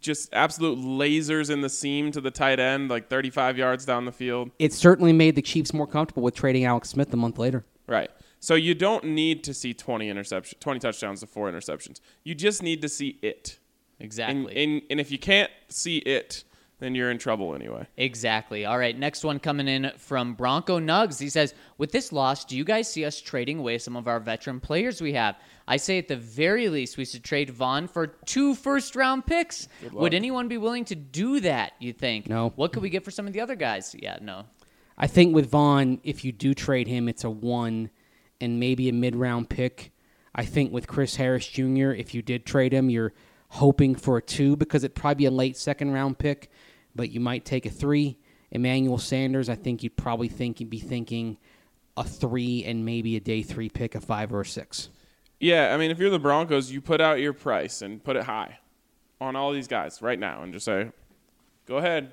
just absolute lasers in the seam to the tight end, like 35 yards down the field. It certainly made the Chiefs more comfortable with trading Alex Smith a month later. Right. So you don't need to see 20 interception, 20 touchdowns to four interceptions. You just need to see it. Exactly. And, and, and if you can't see it, then you're in trouble anyway. Exactly. All right, next one coming in from Bronco Nugs. He says, "With this loss, do you guys see us trading away some of our veteran players we have? I say at the very least we should trade Von for two first-round picks. Would anyone be willing to do that? You think? No. What could we get for some of the other guys? Yeah, no. I think with Von, if you do trade him, it's a one and maybe a mid round pick. I think with Chris Harris Jr., if you did trade him, you're hoping for a two because it'd probably be a late second round pick, but you might take a three. Emmanuel Sanders, I think you'd probably think you'd be thinking a three and maybe a day three pick, a five or a six. Yeah, I mean, if you're the Broncos, you put out your price and put it high on all these guys right now and just say, go ahead,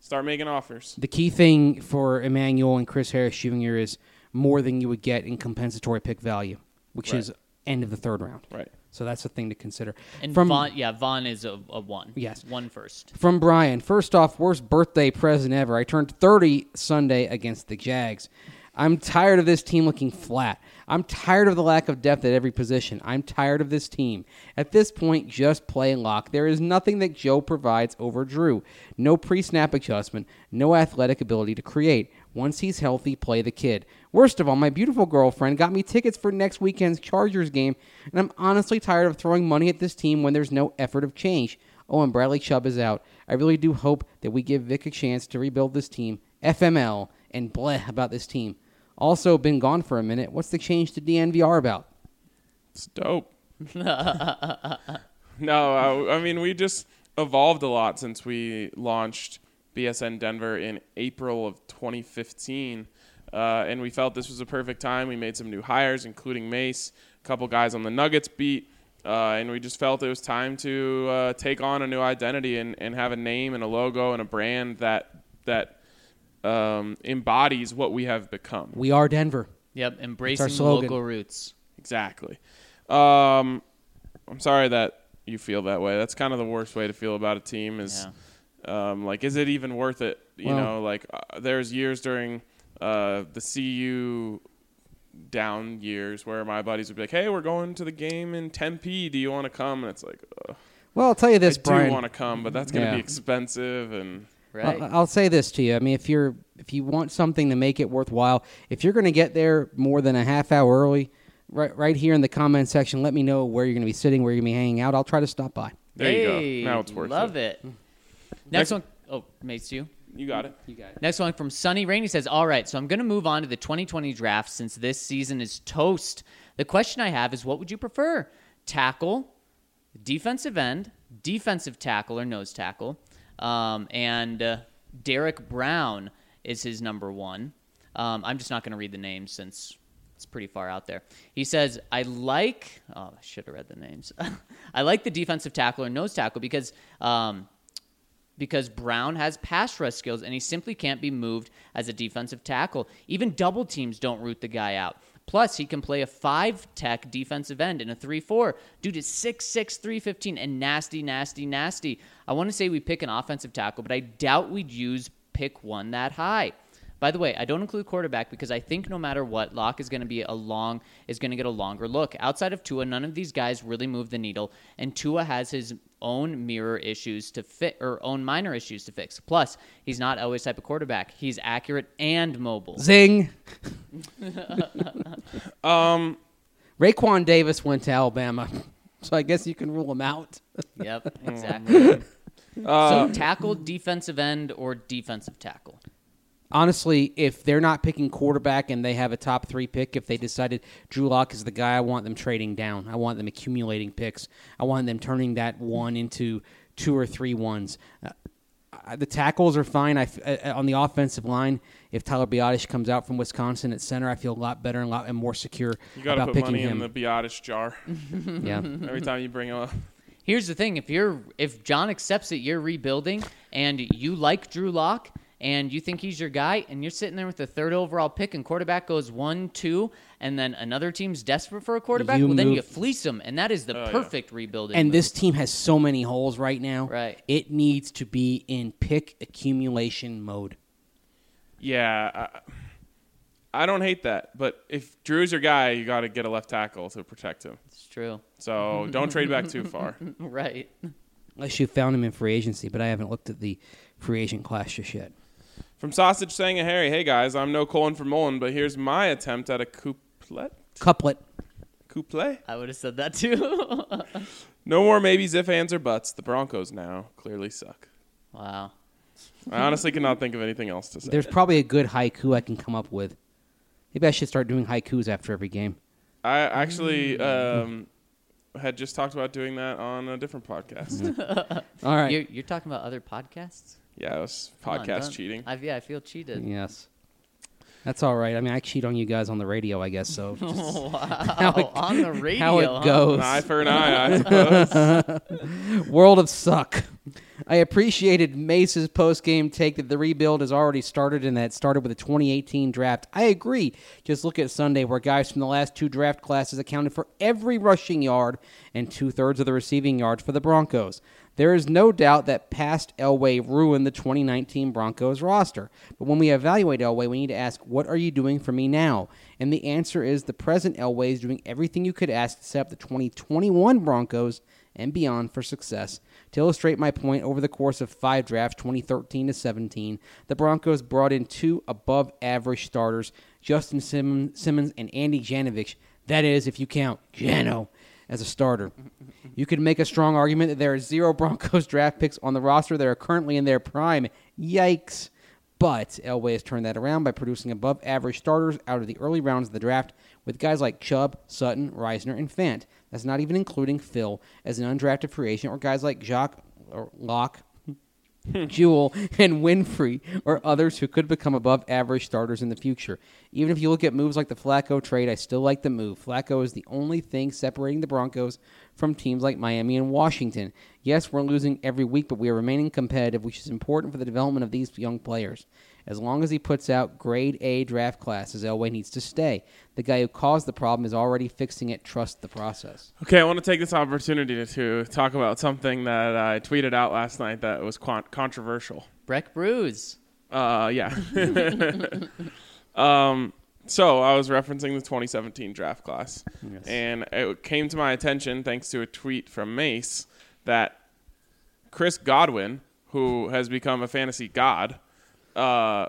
start making offers. The key thing for Emmanuel and Chris Harris Jr. is more than you would get in compensatory pick value, which Right. is end of the third round. Right. So that's the thing to consider. And From Von, yeah, Von is a, a one. Yes. one first. from Brian, first off, worst birthday present ever. I turned 30 Sunday against the Jags. I'm tired of this team looking flat. I'm tired of the lack of depth at every position. I'm tired of this team. At this point, just play lock. There is nothing that Joe provides over Drew. No pre snap adjustment, no athletic ability to create. Once he's healthy, play the kid. Worst of all, my beautiful girlfriend got me tickets for next weekend's Chargers game, and I'm honestly tired of throwing money at this team when there's no effort of change. Oh, and Bradley Chubb is out. I really do hope that we give Vic a chance to rebuild this team. FML and bleh about this team. Also, been gone for a minute. What's the change to DNVR about? It's dope. no, I, I mean we just evolved a lot since we launched BSN Denver in April of 2015, uh, and we felt this was a perfect time. We made some new hires, including Mace, a couple guys on the Nuggets beat, uh, and we just felt it was time to uh, take on a new identity and, and have a name and a logo and a brand that that um, embodies what we have become. We are Denver. Yep, embracing the local roots. Exactly. Um, I'm sorry that you feel that way. That's kind of the worst way to feel about a team. Is um, like, is it even worth it? You Well- know, like uh, there's years during uh, the CU down years where my buddies would be like, "Hey, we're going to the game in Tempe. Do you want to come?" And it's like, uh, Well, I'll tell you this, I Brian. do you want to come, but that's going to Yeah. be expensive and. Right. I'll, I'll say this to you. I mean, if you're if you want something to make it worthwhile, if you're going to get there more than a half hour early, right right here in the comment section, let me know where you're going to be sitting, where you're going to be hanging out. I'll try to stop by. There hey, you go. Now it's worth love it. it. Next, Next- one oh Mace, you. You got it. You got it. Next one from Sunny Rainey says, All right, so I'm going to move on to the 2020 draft since this season is toast. The question I have is what would you prefer? Tackle, defensive end, defensive tackle or nose tackle, Um, and uh, Derrick Brown is his number one. Um, I'm just not going to read the names since it's pretty far out there. He says, I like, oh, I should have read the names. I like the defensive tackle or nose tackle because. Um, because Brown has pass rush skills and he simply can't be moved as a defensive tackle. Even double teams don't root the guy out. Plus, he can play a five tech defensive end in a 3 4. Dude is 6'6, 315, and nasty, nasty, nasty. I want to say we pick an offensive tackle, but I doubt we'd use pick one that high. By the way, I don't include quarterback because I think no matter what, Lock is going to be a long is going to get a longer look. Outside of Tua, none of these guys really move the needle, and Tua has his own mirror issues to fit or own minor issues to fix. Plus, he's not always type of quarterback. He's accurate and mobile. Zing. Um, Raekwon Davis went to Alabama, so I guess you can rule him out. Yep, exactly. so tackle, defensive end, or defensive tackle. Honestly, if they're not picking quarterback and they have a top three pick, if they decided Drew Lock is the guy, I want them trading down. I want them accumulating picks. I want them turning that one into two or three ones. Uh, uh, the tackles are fine. I f- uh, on the offensive line, if Tyler Biadasz comes out from Wisconsin at center, I feel a lot better and a lot and more secure you got to about put picking money him. in the Biotish jar yeah. every time you bring him up. Here's the thing: if you're if John accepts that you're rebuilding and you like Drew Lock and you think he's your guy, and you're sitting there with the third overall pick, and quarterback goes one, two, and then another team's desperate for a quarterback, You well, then move- you fleece him, and that is the oh, yeah. perfect rebuilding. And move. this team has so many holes right now. Right. It needs to be in pick accumulation mode. Yeah, I, I don't hate that, but if Drew's your guy, you got to get a left tackle to protect him. it's true, So don't trade back too far. right? Unless you found him in free agency, but I haven't looked at the free agent class just yet. From Sausage saying a Harry, hey guys, I'm no Colin for Mullen, but here's my attempt at a couplet. Couplet. Couplet? I would have said that too. No more maybes, if, ands, or buts. The Broncos now clearly suck. wow. I honestly cannot think of anything else to say. There's probably a good haiku I can come up with. Maybe I should start doing haikus after every game. I actually um, had just talked about doing that on a different podcast. All right. You're, you're talking about other podcasts? Yeah, it was Come on, podcast don't- cheating. I, yeah, I feel cheated. yes. That's all right. I mean, I cheat on you guys on the radio, I guess. So just wow, it- on the radio. how it huh? goes. An eye for an eye, I suppose. World of Suck. I appreciated Mace's post game take that the rebuild has already started and that it started with the 2018 draft. I agree. Just look at Sunday, where guys from the last two draft classes accounted for every rushing yard and two thirds of the receiving yards for the Broncos. There is no doubt that past Elway ruined the 2019 Broncos roster. But when we evaluate Elway, we need to ask, what are you doing for me now? And the answer is the present Elway is doing everything you could ask to set up the 2021 Broncos and beyond for success. To illustrate my point, over the course of five drafts, 2013 to 17, the Broncos brought in two above average starters, Justin Sim- Simmons and Andy Janovich. That is, if you count Jano as a starter. You could make a strong argument that there are zero Broncos draft picks on the roster that are currently in their prime. Yikes. But Elway has turned that around by producing above average starters out of the early rounds of the draft with guys like Chubb, Sutton, Risner, and Fant. That's not even including Phil as an undrafted free agent or guys like Jacques or Lock, Jewell, and Winfree or others who could become above average starters in the future. Even if you look at moves like the Flacco trade, I still like the move. Flacco is the only thing separating the Broncos from teams like Miami and Washington. Yes, we're losing every week, but we are remaining competitive, which is important for the development of these young players. As long as he puts out grade A draft classes, Elway needs to stay. The guy who caused the problem is already fixing it. Trust the process. Okay, I want to take this opportunity to, to talk about something that I tweeted out last night that was con- controversial. Breck Bruise. Uh, yeah. um, so I was referencing the 2017 draft class, and it came to my attention thanks to a tweet from Mace that Chris Godwin, who has become a fantasy god, uh,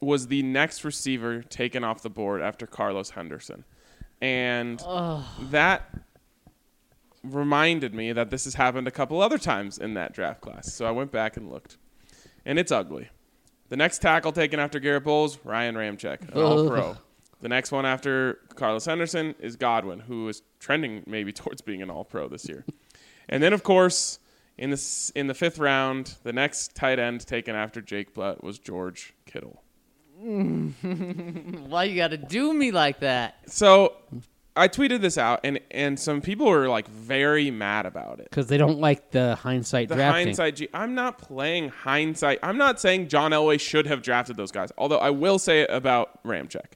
was the next receiver taken off the board after Carlos Henderson, and that reminded me that this has happened a couple other times in that draft class. So I went back and looked, and it's ugly. The next tackle taken after Garett Bolles, Ryan Ramczyk, an all pro. The next one after Carlos Henderson is Godwin, who is trending maybe towards being an all pro this year. And then, of course, In the in the fifth round, the next tight end taken after Jake Butt was George Kittle. Why you got to do me like that? So I tweeted this out, and and some people were like very mad about it. because they don't like the hindsight The drafting. hindsight. G- I'm not playing hindsight. I'm not saying John Elway should have drafted those guys. Although I will say it about Ramczyk.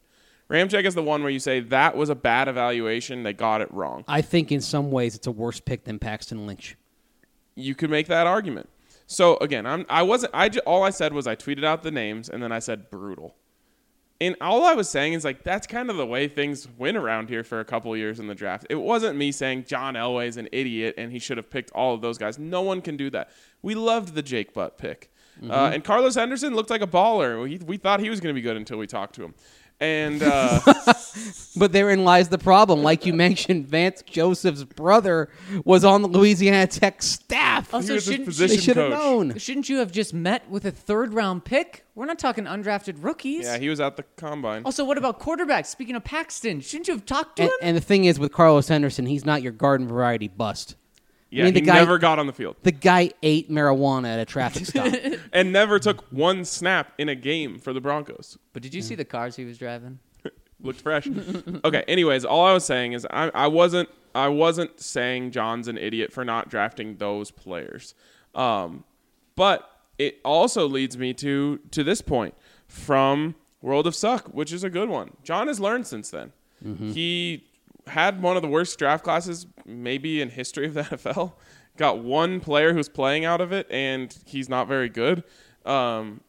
Ramczyk is the one where you say that was a bad evaluation. They got it wrong. I think in some ways it's a worse pick than Paxton Lynch. You could make that argument. So again, I'm I wasn't I ju- all I said was I tweeted out the names and then I said brutal. And all I was saying is like that's kind of the way things went around here for a couple of years in the draft. It wasn't me saying John Elway's an idiot and he should have picked all of those guys. No one can do that. We loved the Jake Butt pick, uh, and Carlos Henderson looked like a baller. We, we thought he was going to be good until we talked to him. And uh, But therein lies the problem. Like you mentioned, Vance Joseph's brother was on the Louisiana Tech staff. Also, was shouldn't, they should have known. shouldn't you have just met with a third round pick? We're not talking undrafted rookies. yeah, he was at the combine. also, what about quarterbacks? Speaking of Paxton, shouldn't you have talked to And, him? and the thing is, with Carlos Henderson, he's not your garden variety bust. Yeah, mean, the he guy- never got on the field. The guy ate marijuana at a traffic stop. and never took one snap in a game for the Broncos. but did you see the cars he was driving? Looked fresh. okay. Anyways, all I was saying is I, I wasn't I wasn't saying John's an idiot for not drafting those players, um, but it also leads me to to this point from World of Suck, which is a good one. John has learned since then. He had one of the worst draft classes maybe in history of the NFL. Got one player who's playing out of it, and he's not very good. Um,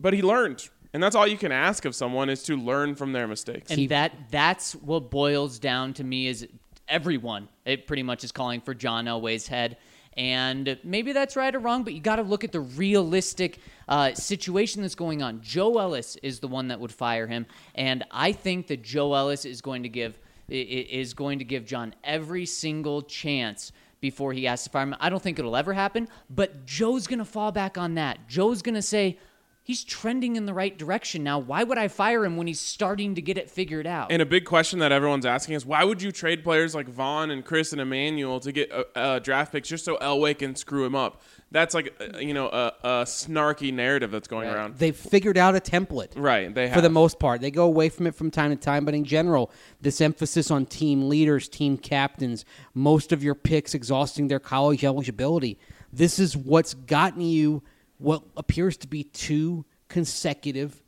but he learned, and that's all you can ask of someone is to learn from their mistakes. And that that's what boils down to me is everyone. It pretty much is calling for John Elway's head. And maybe that's right or wrong, but you got to look at the realistic uh, situation that's going on. Joe Ellis is the one that would fire him, and I think that Joe Ellis is going to give i- i- is going to give John every single chance before he has to fire him. I don't think it'll ever happen, but Joe's going to fall back on that. Joe's going to say, he's trending in the right direction now. Why would I fire him when he's starting to get it figured out? And a big question that everyone's asking is why would you trade players like Von and Chris and Emmanuel to get uh, uh, draft picks just so Elway can screw him up? That's like uh, you know a, a snarky narrative that's going around. They've figured out a template. Right, they have. for the most part. They go away from it from time to time, but in general, this emphasis on team leaders, team captains, most of your picks exhausting their college eligibility. This is what's gotten you what appears to be two consecutive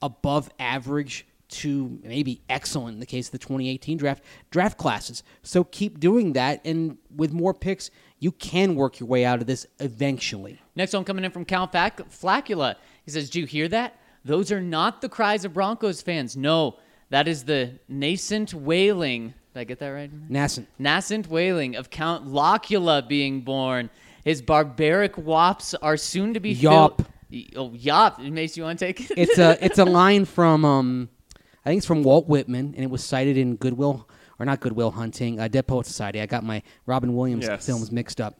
above average to maybe excellent in the case of the 2018 draft draft classes. So keep doing that and with more picks, you can work your way out of this eventually. Next one coming in from Count Fac- Flacula. He says, "Do you hear that? Those are not the cries of Broncos fans. No, that is the nascent wailing. Did I get that right? Nascent. Nascent wailing of Count Locula being born. His barbaric wops are soon to be Yop. filled. Oh, yop! It makes you want to take it. it's a it's a line from um, I think it's from Walt Whitman, and it was cited in Goodwill or not Goodwill Hunting, uh, Dead Poet Society. I got my Robin Williams Yes. films mixed up.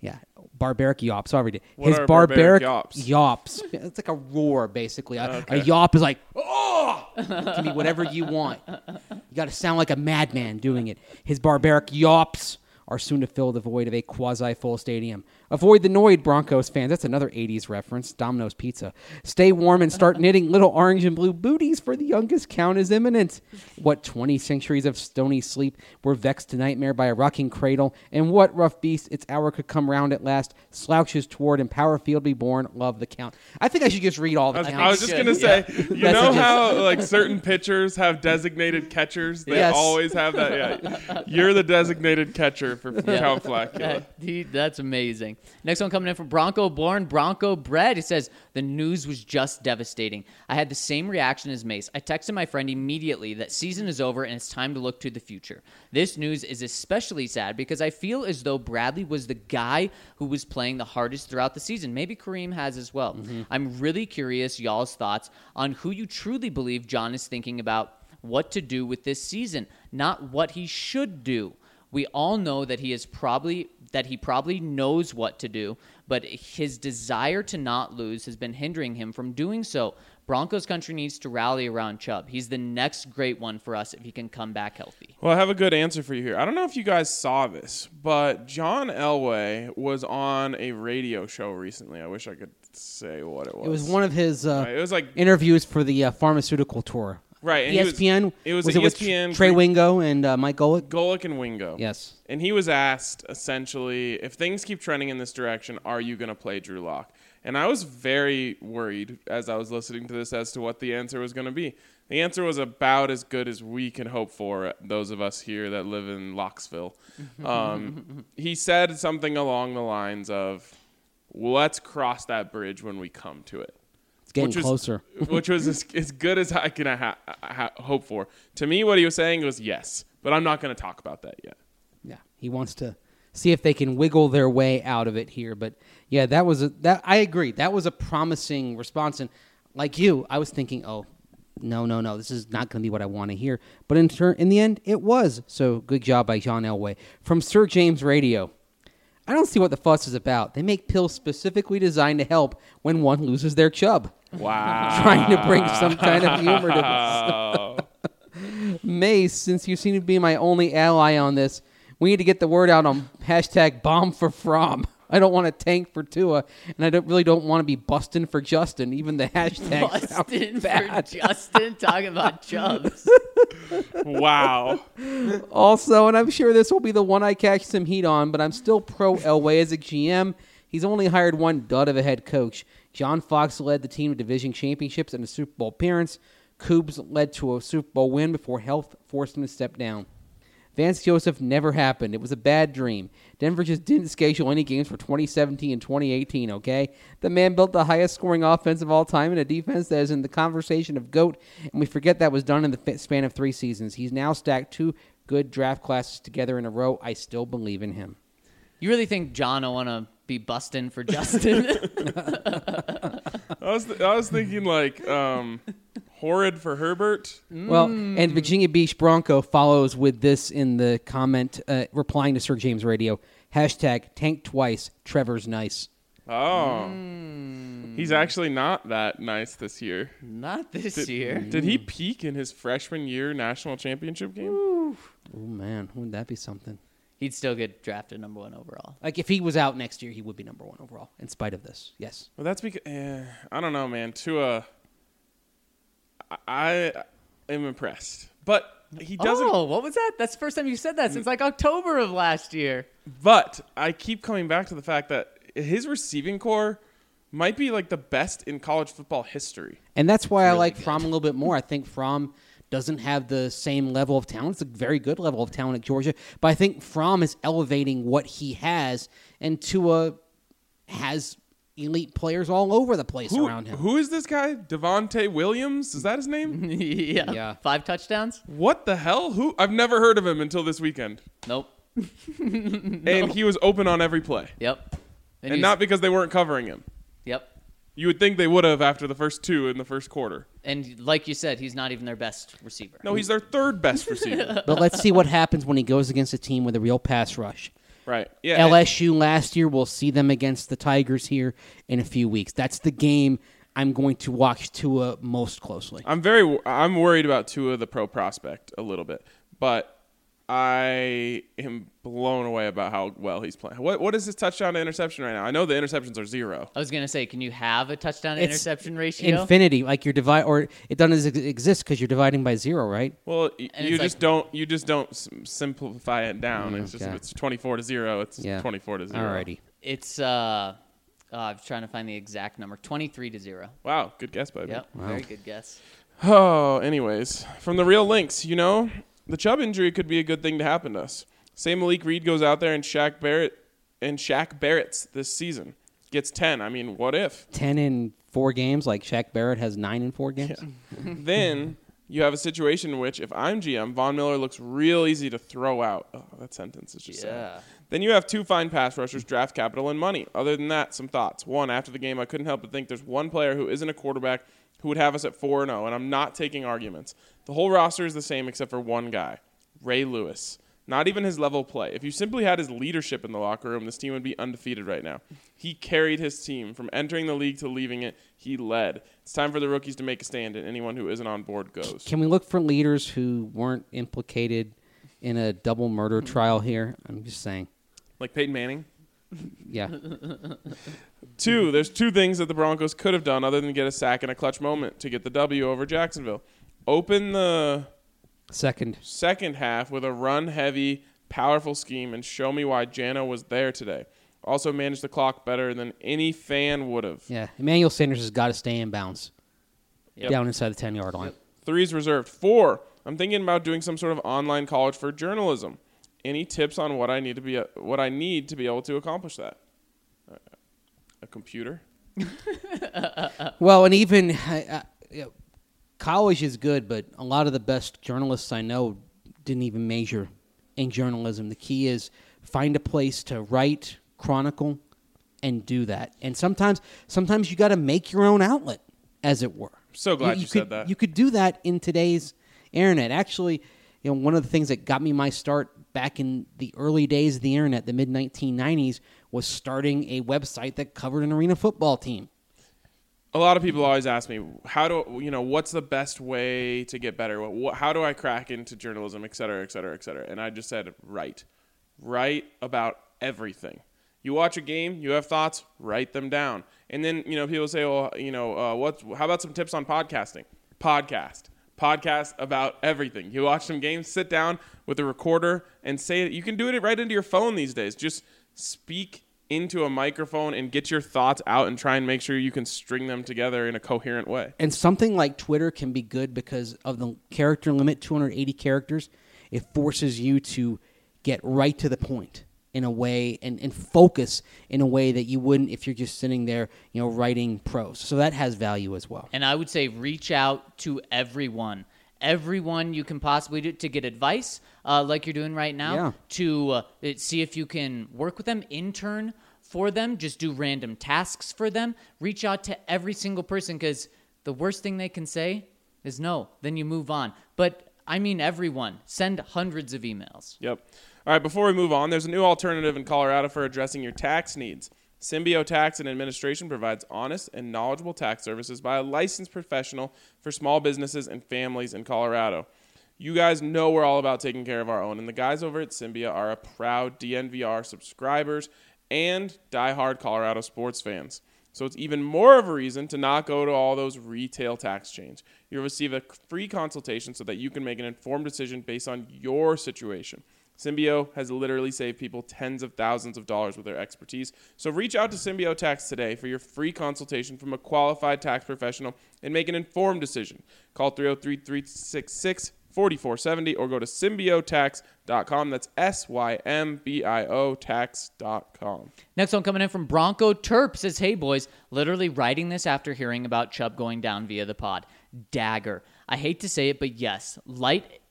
Yeah, barbaric yops. Already, What his barbaric barbaric yops? yops. It's like a roar, basically. A, Okay. a yop is like oh, it can be whatever you want. You got to sound like a madman doing it. His barbaric yops are soon to fill the void of a quasi full stadium. Avoid the Noid Broncos fans. That's another 80s reference. Domino's Pizza. Stay warm and start uh-huh. knitting little orange and blue booties, for the youngest count is imminent. What 20 centuries of stony sleep were vexed to nightmare by a rocking cradle, and what rough beast its hour could come round at last, slouches toward Empower Field be born, love the count. I think I should just read all the I was, counts. I was just gonna say, you know how like certain pitchers have designated catchers? They Yes. always have that. Yeah, you're the designated catcher for Count Flacula. He- that's amazing. Next one coming in from Bronco Born, Bronco Bread. It says, The news was just devastating. I had the same reaction as Mace. I texted my friend immediately that season is over and it's time to look to the future. This news is especially sad because I feel as though Bradley was the guy who was playing the hardest throughout the season. Maybe Kareem has as well. Mm-hmm. I'm really curious, y'all's thoughts on who you truly believe John is thinking about what to do with this season, not what he should do. We all know that he is probably that he probably knows what to do, but his desire to not lose has been hindering him from doing so. Broncos country needs to rally around Chubb. He's the next great one for us if he can come back healthy. Well, I have a good answer for you here. I don't know if you guys saw this, but John Elway was on a radio show recently. I wish I could say what it was. It was one of his uh, it was like interviews for the uh, pharmaceutical tour. Right. And he was- ESPN. it was, was it with ESPN Trey Greek- Wingo and uh, Mike Golic. Golic and Wingo. Yes. And he was asked essentially, if things keep trending in this direction, are you going to play Drew Lock? And I was very worried as I was listening to this as to what the answer was going to be. The answer was about as good as we can hope for, those of us here that live in Locksville. Um, he said something along the lines of, let's cross that bridge when we come to it It's getting which was- closer. which was as, as good as I can uh, ha- uh, ha- hope for. To me, what he was saying was yes, but I'm not going to talk about that yet. Yeah, he wants to see if they can wiggle their way out of it here. But yeah, that was a that I agree. That was a promising response, and like you, I was thinking, oh, no, no, no, this is not going to be what I want to hear. But in turn, in the end, it was. So good job by John Elway from Sir James Radio. I don't see what the fuss is about. They make pills specifically designed to help when one loses their chub. Wow. Trying to bring some kind of humor to this. Mace, since you seem to be my only ally on this, we need to get the word out on hashtag bomb for Fromm. I don't want to tank for Tua, and I don't really don't want to be busting for Justin. Even the hashtag Bustin' sounds for bad. Justin talking about Chubbs. wow. Also, and I'm sure this will be the one I catch some heat on, but I'm still pro Elway as a GM. He's only hired one dud of a head coach. John Fox led the team to division championships and a Super Bowl appearance. Coobs led to a Super Bowl win before health forced him to step down. Vance Joseph never happened. It was a bad dream. Denver just didn't schedule any games for 2017 and 2018, okay? The man built the highest scoring offense of all time and a defense that is in the conversation of GOAT, and we forget that was done in the span of three seasons. He's now stacked two good draft classes together in a row. I still believe in him. You really think John will want to be busting for Justin? I was, th- I was thinking like um, horrid for Herbert. Well, and Virginia Beach Bronco follows with this in the comment, uh, replying to Sir James Radio. Hashtag tank twice. Trevor's nice. Oh. He's actually not that nice this year. Not this Did, year. did he peak in his freshman year national championship game? Oh man, wouldn't that be something? He'd still get drafted number one overall. Like if he was out next year, he would be number one overall. In spite of this, yes. Well, that's because eh, I don't know, man. Tua, I, I am impressed, but he doesn't. Oh, what was that? That's the first time you said that since like October of last year. But I keep coming back to the fact that his receiving core might be like the best in college football history. And that's why I like good. Fromm a little bit more. I think Fromm doesn't have the same level of talent. It's a very good level of talent at Georgia, but I think Fromm is elevating what he has, and Tua has elite players all over the place Who, around him. who is this guy? Devonte Williams? Is that his name? yeah. Yeah. Five touchdowns? what the hell? Who? I've never heard of him until this weekend. Nope. And he was open on every play. Yep. And, he's- not because they weren't covering him. Yep. You would think they would have after the first two in the first quarter. And like you said, he's not even their best receiver. No, he's their third best receiver. but let's see what happens when he goes against a team with a real pass rush. right. Yeah. LSU last year, we'll see them against the Tigers here in a few weeks. That's the game I'm going to watch Tua most closely. I'm very I'm worried about Tua the pro prospect a little bit, but I am blown away about how well he's playing. What what is his touchdown to interception right now? I know the interceptions are zero. I was gonna say, can you have a touchdown to It's interception ratio? Infinity, like you're divide, or it doesn't exist because you're dividing by zero, right? Well, y- And you it's just like- don't you just don't s- simplify it down. It's just Okay. it's 24 to 0, it's Yeah. 24 to 0. Alrighty. it's uh, uh, I was trying to find the exact number. Twenty-three to zero. Wow, good guess, baby. Yep. Very good guess. Oh, anyways, from the real links, you know, the Chubb injury could be a good thing to happen to us. Say Malik Reed goes out there and Shaq Barrett and Shaq Barrett's this season gets 10. I mean, what if? Ten in four games, like Shaq Barrett has nine in four games. then you have a situation in which if I'm GM, Von Miller looks real easy to throw out. Oh, that sentence is just sad. Yeah. Then you have two fine pass rushers, draft capital, and money. Other than that, some thoughts. One, after the game, I couldn't help but think there's one player who isn't a quarterback who would have us at 4 0, and I'm not taking arguments. The whole roster is the same except for one guy, Ray Lewis. not even his level of play. If you simply had his leadership in the locker room, this team would be undefeated right now. He carried his team from entering the league to leaving it. He led. It's time for the rookies to make a stand, and anyone who isn't on board goes. Can we look for leaders who weren't implicated in a double murder trial here? I'm just saying. Like Peyton Manning. Yeah. Two, there's two things that the Broncos could have done other than get a sack in a clutch moment to get the W over Jacksonville. Open the Second. second half with a run heavy, powerful scheme and show me why Jano was there today. Also managed the clock better than any fan would have. Yeah. Emmanuel Sanders has got to stay in bounds. Yep. Down inside the 10 yard line. Three's reserved. Four, I'm thinking about doing some sort of online college for journalism. Any tips on what I need to be what I need to be able to accomplish that? Uh, A computer? Well, and even uh, uh, college is good, but a lot of the best journalists I know didn't even major in journalism. The key is find a place to write, chronicle, and do that. And sometimes, sometimes you got to make your own outlet, as it were. So glad you could, said that. You could do that in today's internet. Actually, you know, one of the things that got me my start back in the early days of the internet, the mid 1990s, was starting a website that covered an arena football team. a lot of people always ask me how do you know what's the best way to get better? What, what, how do i crack into journalism et cetera et cetera et cetera? And i just said write. Write about everything. You watch a game you have thoughts write them down. And then you know people say well you know uh, what's how about some tips on podcasting? Podcast podcast about everything you watch some games sit down with a recorder and say it you can do it right into your phone these days just speak into a microphone and get your thoughts out and try and make sure you can string them together in a coherent way. And something like Twitter can be good because of the character limit, 280 characters. It forces you to get right to the point in a way and, and focus in a way that you wouldn't if you're just sitting there, you know, writing prose. So that has value as well. And I would say reach out to everyone. Everyone you can possibly do to get advice, uh, like you're doing right now, Yeah. to uh, see if you can work with them, intern for them, just do random tasks for them. Reach out to every single person because the worst thing they can say is no. Then you move on. But I mean, everyone. Send hundreds of emails. Yep. All right, before we move on, there's a new alternative in Colorado for addressing your tax needs. Symbio Tax and Administration provides honest and knowledgeable tax services by a licensed professional for small businesses and families in Colorado. You guys know we're all about taking care of our own, and the guys over at Symbio are a proud DNVR subscribers and diehard Colorado sports fans. So it's even more of a reason to not go to all those retail tax chains. You'll receive a free consultation so that you can make an informed decision based on your situation. Symbio has literally saved people tens of thousands of dollars with their expertise. So reach out to Symbio Tax today for your free consultation from a qualified tax professional and make an informed decision. Call 303 366 4470 or go to symbiotax.com. That's S Y M B I O tax.com. Next one coming in from Bronco Terp says, Hey boys, literally writing this after hearing about Chubb going down via the pod. Dagger. I hate to say it, but yes, light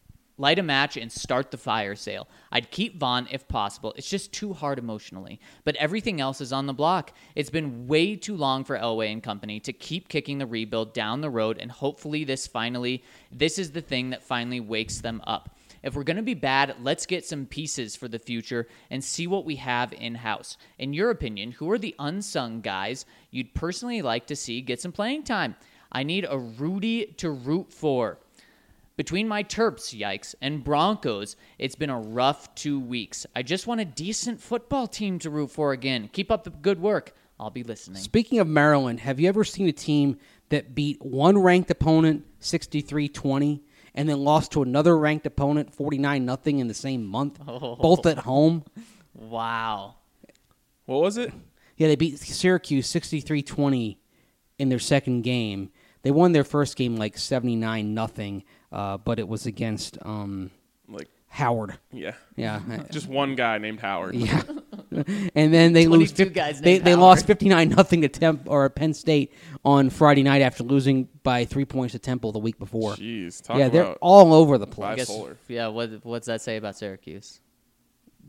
light a match and start the fire sale. I'd keep Von if possible. It's just too hard emotionally. But everything else is on the block. It's been way too long for Elway and company to keep kicking the rebuild down the road and hopefully this finally this is the thing that finally wakes them up. If we're going to be bad, let's get some pieces for the future and see what we have in house. In your opinion, who are the unsung guys you'd personally like to see get some playing time? I need a Rudy to root for. Between my Terps, yikes, and Broncos, it's been a rough two weeks. I just want a decent football team to root for again. Keep up the good work. I'll be listening. Speaking of Maryland, have you ever seen a team that beat one ranked opponent 63-20 and then lost to another ranked opponent 49 nothing in the same month, oh. both at home? Wow. What was it? Yeah, they beat Syracuse 63-20 in their second game. They won their first game like 79 nothing, uh, but it was against um, Like, Howard. yeah. Yeah. Just one guy named Howard. Yeah. and then they lose 22 fif- guys they, named they lost 59 nothing to Temp or Penn State on Friday night after losing by 3 points to Temple the week before. Jeez. Talk yeah, they're about all over the place. Guess, yeah, what, what's that say about Syracuse?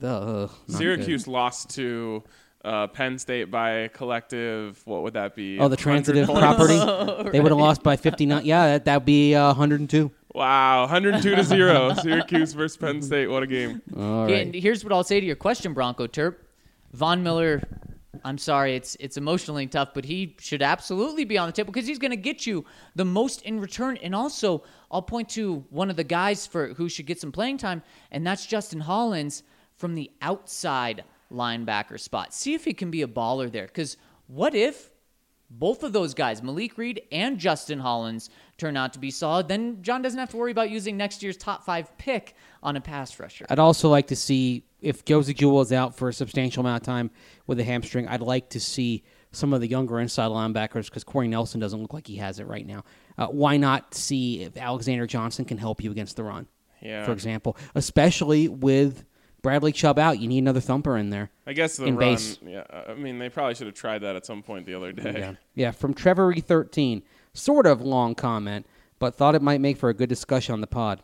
Ugh, not Syracuse good. lost to uh, Penn State by a collective. What would that be? Oh, the transitive points? property. They would have lost by 59. Yeah, that that'd be uh, 102. Wow, 102 to zero. Syracuse versus Penn State. What a game. All Yeah, right. and here's what I'll say to your question, Bronco Terp. Von Miller, I'm sorry, it's it's emotionally tough, but he should absolutely be on the table because he's going to get you the most in return. And also, I'll point to one of the guys for who should get some playing time, and that's Justin Hollins from the outside linebacker spot. See if he can be a baller there. Because what if both of those guys, Malik Reed and Justin Hollins, turn out to be solid? Then John doesn't have to worry about using next year's top five pick on a pass rusher. I'd also like to see if Josey Jewell is out for a substantial amount of time with a hamstring. I'd like to see some of the younger inside linebackers because Corey Nelson doesn't look like he has it right now. Uh, why not see if Alexander Johnson can help you against the run? Yeah. For example, especially with Bradley Chubb out, you need another thumper in there. I guess the In run. base. Yeah, I mean they probably should have tried that at some point the other day. Yeah. Yeah, from Trevor E13. Sort of long comment, but thought it might make for a good discussion on the pod.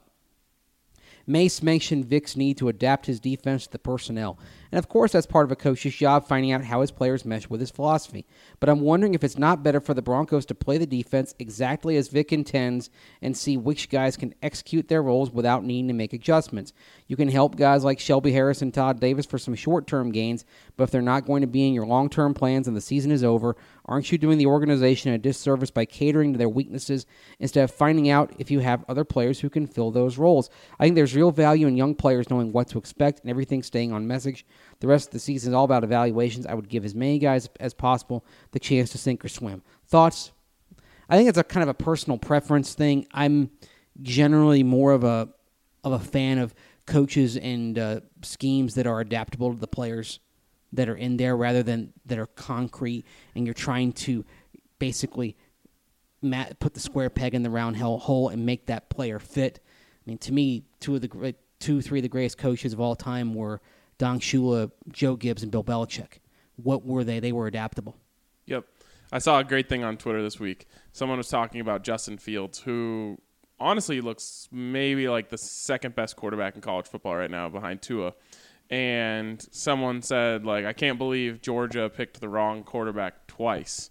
Mace mentioned Vic's need to adapt his defense to the personnel. And of course, that's part of a coach's job, finding out how his players mesh with his philosophy. But I'm wondering if it's not better for the Broncos to play the defense exactly as Vic intends and see which guys can execute their roles without needing to make adjustments. You can help guys like Shelby Harris and Todd Davis for some short term gains, but if they're not going to be in your long term plans and the season is over, aren't you doing the organization a disservice by catering to their weaknesses instead of finding out if you have other players who can fill those roles? I think there's real value in young players knowing what to expect and everything staying on message. The rest of the season is all about evaluations. I would give as many guys as possible the chance to sink or swim. Thoughts? I think it's a kind of a personal preference thing. I'm generally more of a of a fan of coaches and uh, schemes that are adaptable to the players that are in there, rather than that are concrete and you're trying to basically ma put the square peg in the round hole and make that player fit. I mean, to me, two of the two, three of the greatest coaches of all time were Don Shula, Joe Gibbs, and Bill Belichick. What were they? They were adaptable. Yep. I saw a great thing on Twitter this week. Someone was talking about Justin Fields, who honestly looks maybe like the second best quarterback in college football right now behind Tua. And someone said, like, I can't believe Georgia picked the wrong quarterback twice.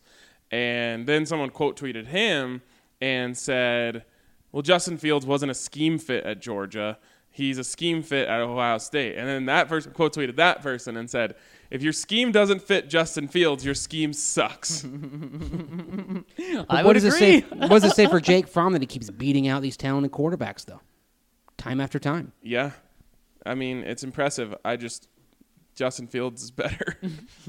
And then someone quote tweeted him and said, Well, Justin Fields wasn't a scheme fit at Georgia. He's a scheme fit at Ohio State. And then that person quote tweeted that person and said, If your scheme doesn't fit Justin Fields, your scheme sucks. I what would does agree. it say? What does it say for Jake Fromm that he keeps beating out these talented quarterbacks though, time after time? yeah. I mean, it's impressive. I just, Justin Fields is better.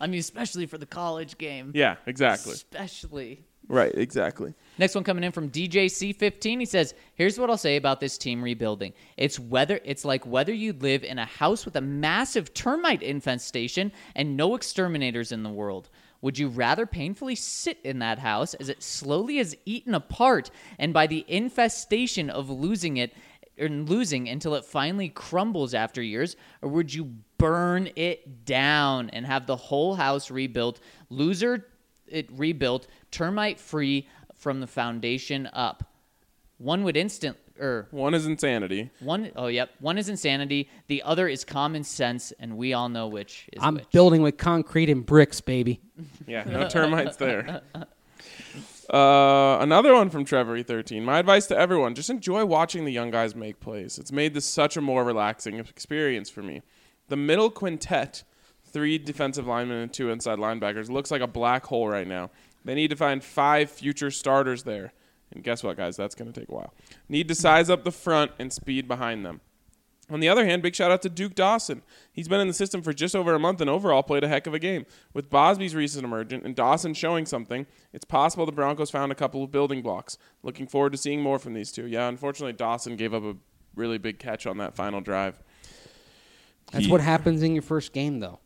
I mean, especially for the college game. yeah, exactly. Especially. Right, exactly. Next one coming in from DJC15. He says, "Here's what I'll say about this team rebuilding. It's whether it's like whether you live in a house with a massive termite infestation and no exterminators in the world. Would you rather painfully sit in that house as it slowly is eaten apart and by the infestation of losing it and losing until it finally crumbles after years, or would you burn it down and have the whole house rebuilt, loser it rebuilt, termite free from the foundation up? One would instant or One is insanity. one oh yep, one is insanity, the other is common sense, and we all know which is I'm which. building with concrete and bricks, baby. Yeah, no termites there. Uh, another one from Trevor E13. My advice to everyone: just enjoy watching the young guys make plays. It's made this such a more relaxing experience for me. The middle quintet, three defensive linemen and two inside linebackers, looks like a black hole right now. They need to find five future starters there. And guess what, guys? That's going to take a while. Need to size up the front and speed behind them. On the other hand, big shout out to Duke Dawson. He's been in the system for just over a month and overall played a heck of a game. With Bosby's recent emergence and Dawson showing something, it's possible the Broncos found a couple of building blocks. Looking forward to seeing more from these two. Yeah, unfortunately, Dawson gave up a really big catch on that final drive. That's He- what happens in your first game, though.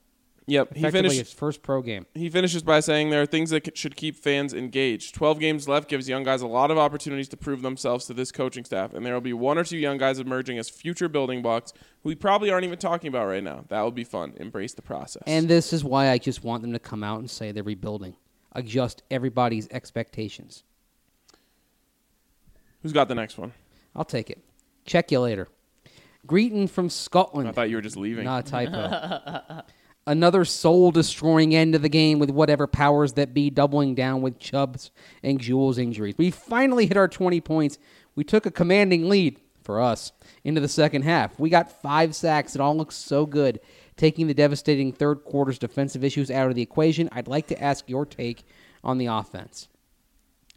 Yep, he Effectively, finished. his first pro game. He finishes by saying there are things that should keep fans engaged. 12 games left gives young guys a lot of opportunities to prove themselves to this coaching staff, and there will be one or two young guys emerging as future building blocks who we probably aren't even talking about right now. That will be fun. Embrace the process. And this is why I just want them to come out and say they're rebuilding. Adjust everybody's expectations. who's got the next one? I'll take it. Check you later. Greeting from Scotland. I thought you were just leaving. Not a typo. another soul destroying end of the game with whatever powers that be doubling down with Chubb's and Jewell's injuries. We finally hit our 20 points. We took a commanding lead for us into the second half. We got five sacks. It all looks so good. Taking the devastating third quarter's defensive issues out of the equation, I'd like to ask your take on the offense.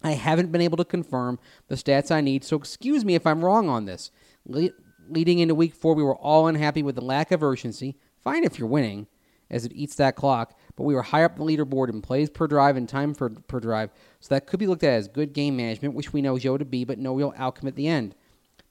I haven't been able to confirm the stats I need, so excuse me if I'm wrong on this. Le- leading into week four, we were all unhappy with the lack of urgency. Fine if you're winning, as it eats that clock, but we were high up the leaderboard in plays per drive and time per, per drive, so that could be looked at as good game management, which we know Joe to be, but no real outcome at the end.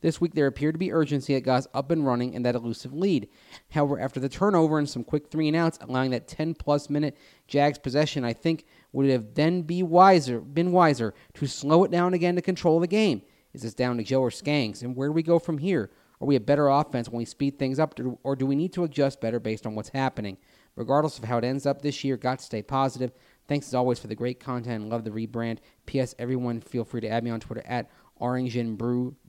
This week, there appeared to be urgency that got us up and running in that elusive lead. However, after the turnover and some quick three and outs, allowing that 10 plus minute Jags possession, I think would have then be wiser, been wiser to slow it down again to control the game. Is this down to Joe or Skanks? And where do we go from here? Are we a better offense when we speed things up, or do we need to adjust better based on what's happening? Regardless of how it ends up this year, got to stay positive. Thanks as always for the great content love the rebrand. P.S. Everyone, feel free to add me on Twitter at Orange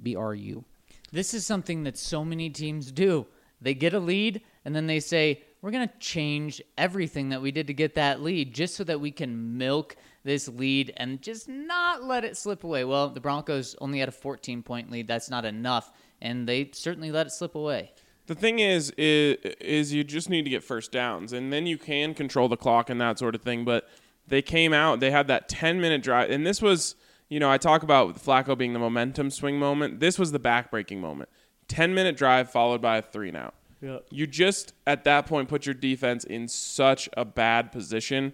B R U. This is something that so many teams do. They get a lead and then they say, we're going to change everything that we did to get that lead just so that we can milk this lead and just not let it slip away. Well, the Broncos only had a 14 point lead. That's not enough. And they certainly let it slip away. The thing is, is, is you just need to get first downs, and then you can control the clock and that sort of thing. But they came out, they had that 10 minute drive, and this was, you know, I talk about Flacco being the momentum swing moment. This was the backbreaking moment. 10 minute drive followed by a three and out. Yep. You just at that point put your defense in such a bad position,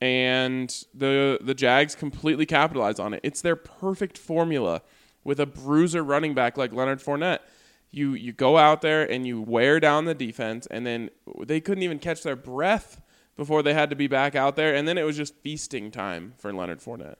and the the Jags completely capitalized on it. It's their perfect formula with a bruiser running back like Leonard Fournette you you go out there and you wear down the defense, and then they couldn't even catch their breath before they had to be back out there, and then it was just feasting time for Leonard Fournette.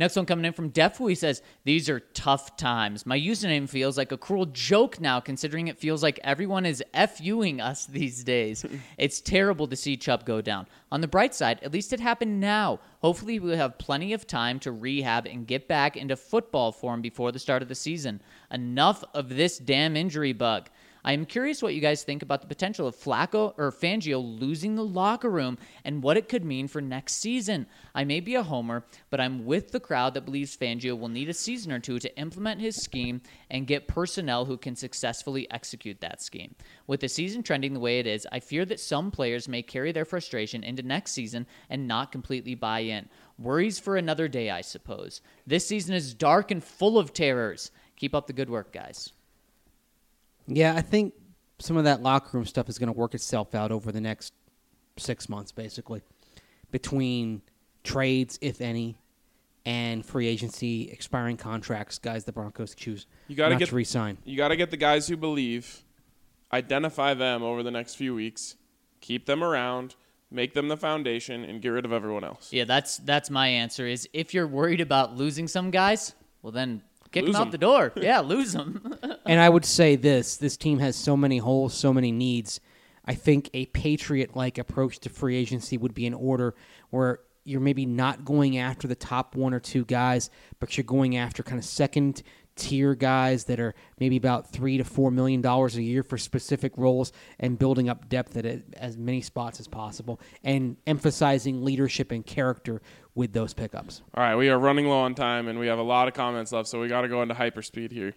Next one coming in from Defu. He says, These are tough times. My username feels like a cruel joke now, considering it feels like everyone is FUing us these days. it's terrible to see Chubb go down. On the bright side, at least it happened now. Hopefully, we'll have plenty of time to rehab and get back into football form before the start of the season. Enough of this damn injury bug. I am curious what you guys think about the potential of Flacco or Fangio losing the locker room and what it could mean for next season. I may be a homer, but I'm with the crowd that believes Fangio will need a season or two to implement his scheme and get personnel who can successfully execute that scheme. With the season trending the way it is, I fear that some players may carry their frustration into next season and not completely buy in. Worries for another day, I suppose. This season is dark and full of terrors. Keep up the good work, guys. Yeah, I think some of that locker room stuff is going to work itself out over the next six months, basically, between trades, if any, and free agency, expiring contracts, guys the Broncos choose You got to not get to resign. You got to get the guys who believe, identify them over the next few weeks, keep them around, make them the foundation, and get rid of everyone else. Yeah, that's that's my answer. Is if you're worried about losing some guys, well then kick Lose them 'em. out the door. Yeah, lose them. and I would say this: this team has so many holes, so many needs. I think a patriot-like approach to free agency would be in order, where you're maybe not going after the top one or two guys, but you're going after kind of second tier guys that are maybe about three to four million dollars a year for specific roles and building up depth at as many spots as possible and emphasizing leadership and character with those pickups. All right, we are running low on time, and we have a lot of comments left, so we got to go into hyperspeed here.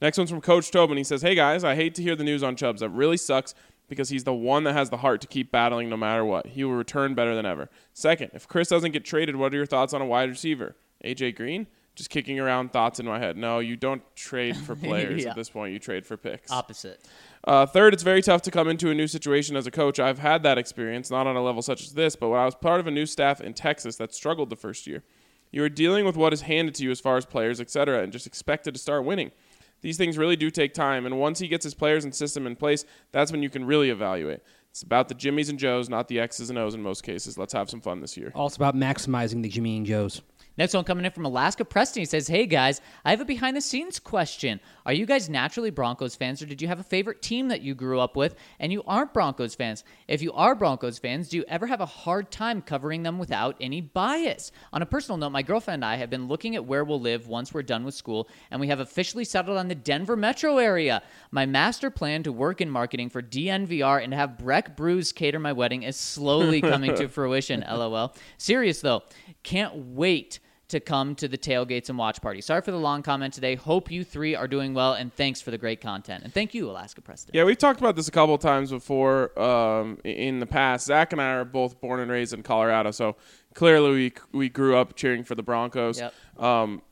Next one's from Coach Tobin. He says, "Hey guys, I hate to hear the news on Chubbs. That really sucks because he's the one that has the heart to keep battling no matter what. He will return better than ever. Second, if Chris doesn't get traded, what are your thoughts on a wide receiver? AJ Green? Just kicking around thoughts in my head. No, you don't trade for players Yeah. at this point. You trade for picks. Opposite. Uh, third, it's very tough to come into a new situation as a coach. I've had that experience, not on a level such as this, but when I was part of a new staff in Texas that struggled the first year. You are dealing with what is handed to you as far as players, etc., and just expected to start winning. These things really do take time, and once he gets his players and system in place, that's when you can really evaluate. It's about the Jimmies and Joes, not the X's and O's in most cases. Let's have some fun this year. Also about maximizing the Jimmy and Joes. Next one coming in from Alaska Preston. He says, Hey guys, I have a behind the scenes question. Are you guys naturally Broncos fans, or did you have a favorite team that you grew up with and you aren't Broncos fans? If you are Broncos fans, do you ever have a hard time covering them without any bias? On a personal note, my girlfriend and I have been looking at where we'll live once we're done with school, and we have officially settled on the Denver metro area. My master plan to work in marketing for DNVR and have Breck Brews cater my wedding is slowly coming to fruition. LOL. Serious though, can't wait to come to the tailgates and watch party. Sorry for the long comment today. Hope you three are doing well, and thanks for the great content. And thank you, Alaska Preston. Yeah, we've talked about this a couple of times before um, in the past. Zac and I are both born and raised in Colorado, so clearly we we grew up cheering for the Broncos. Yep. Um,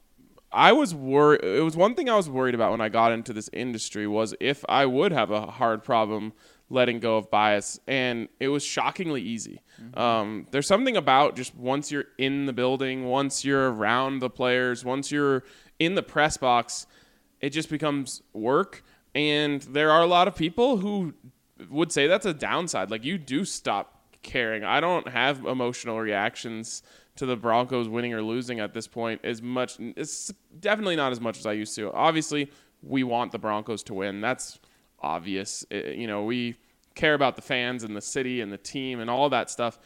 I was worried. It was one thing I was worried about when I got into this industry was if I would have a hard problem letting go of bias, and it was shockingly easy. Um, there's something about just once you're in the building, once you're around the players, once you're in the press box, it just becomes work. And there are a lot of people who would say that's a downside. Like you do stop caring. I don't have emotional reactions to the Broncos winning or losing at this point as much. It's definitely not as much as I used to. Obviously, we want the Broncos to win. That's obvious. Uh, you know, we care about the fans and the city and the team and all that stuff.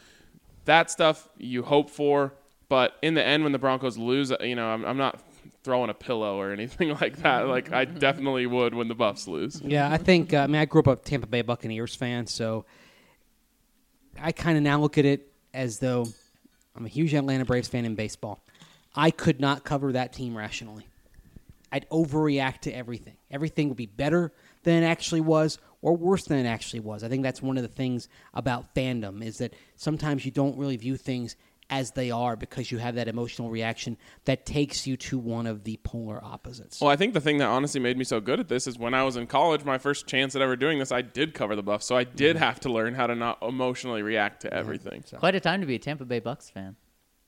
That stuff you hope for, but in the end, when the Broncos lose, uh, you know, I'm, I'm not throwing a pillow or anything like that. Like I definitely would when the Buffs lose. Yeah, I think. Uh, I mean, I grew up a Tampa Bay Buccaneers fan, so I kind of now look at it as though I'm a huge Atlanta Braves fan in baseball. I could not cover that team rationally. I'd overreact to everything. Everything would be better than it actually was, or worse than it actually was. I think that's one of the things about fandom is that sometimes you don't really view things as they are because you have that emotional reaction that takes you to one of the polar opposites. Well, I think the thing that honestly made me so good at this is when I was in college, my first chance at ever doing this, I did cover the Buffs, so I did mm-hmm. have to learn how to not emotionally react to everything. so Quite a time to be a Tampa Bay Bucks fan.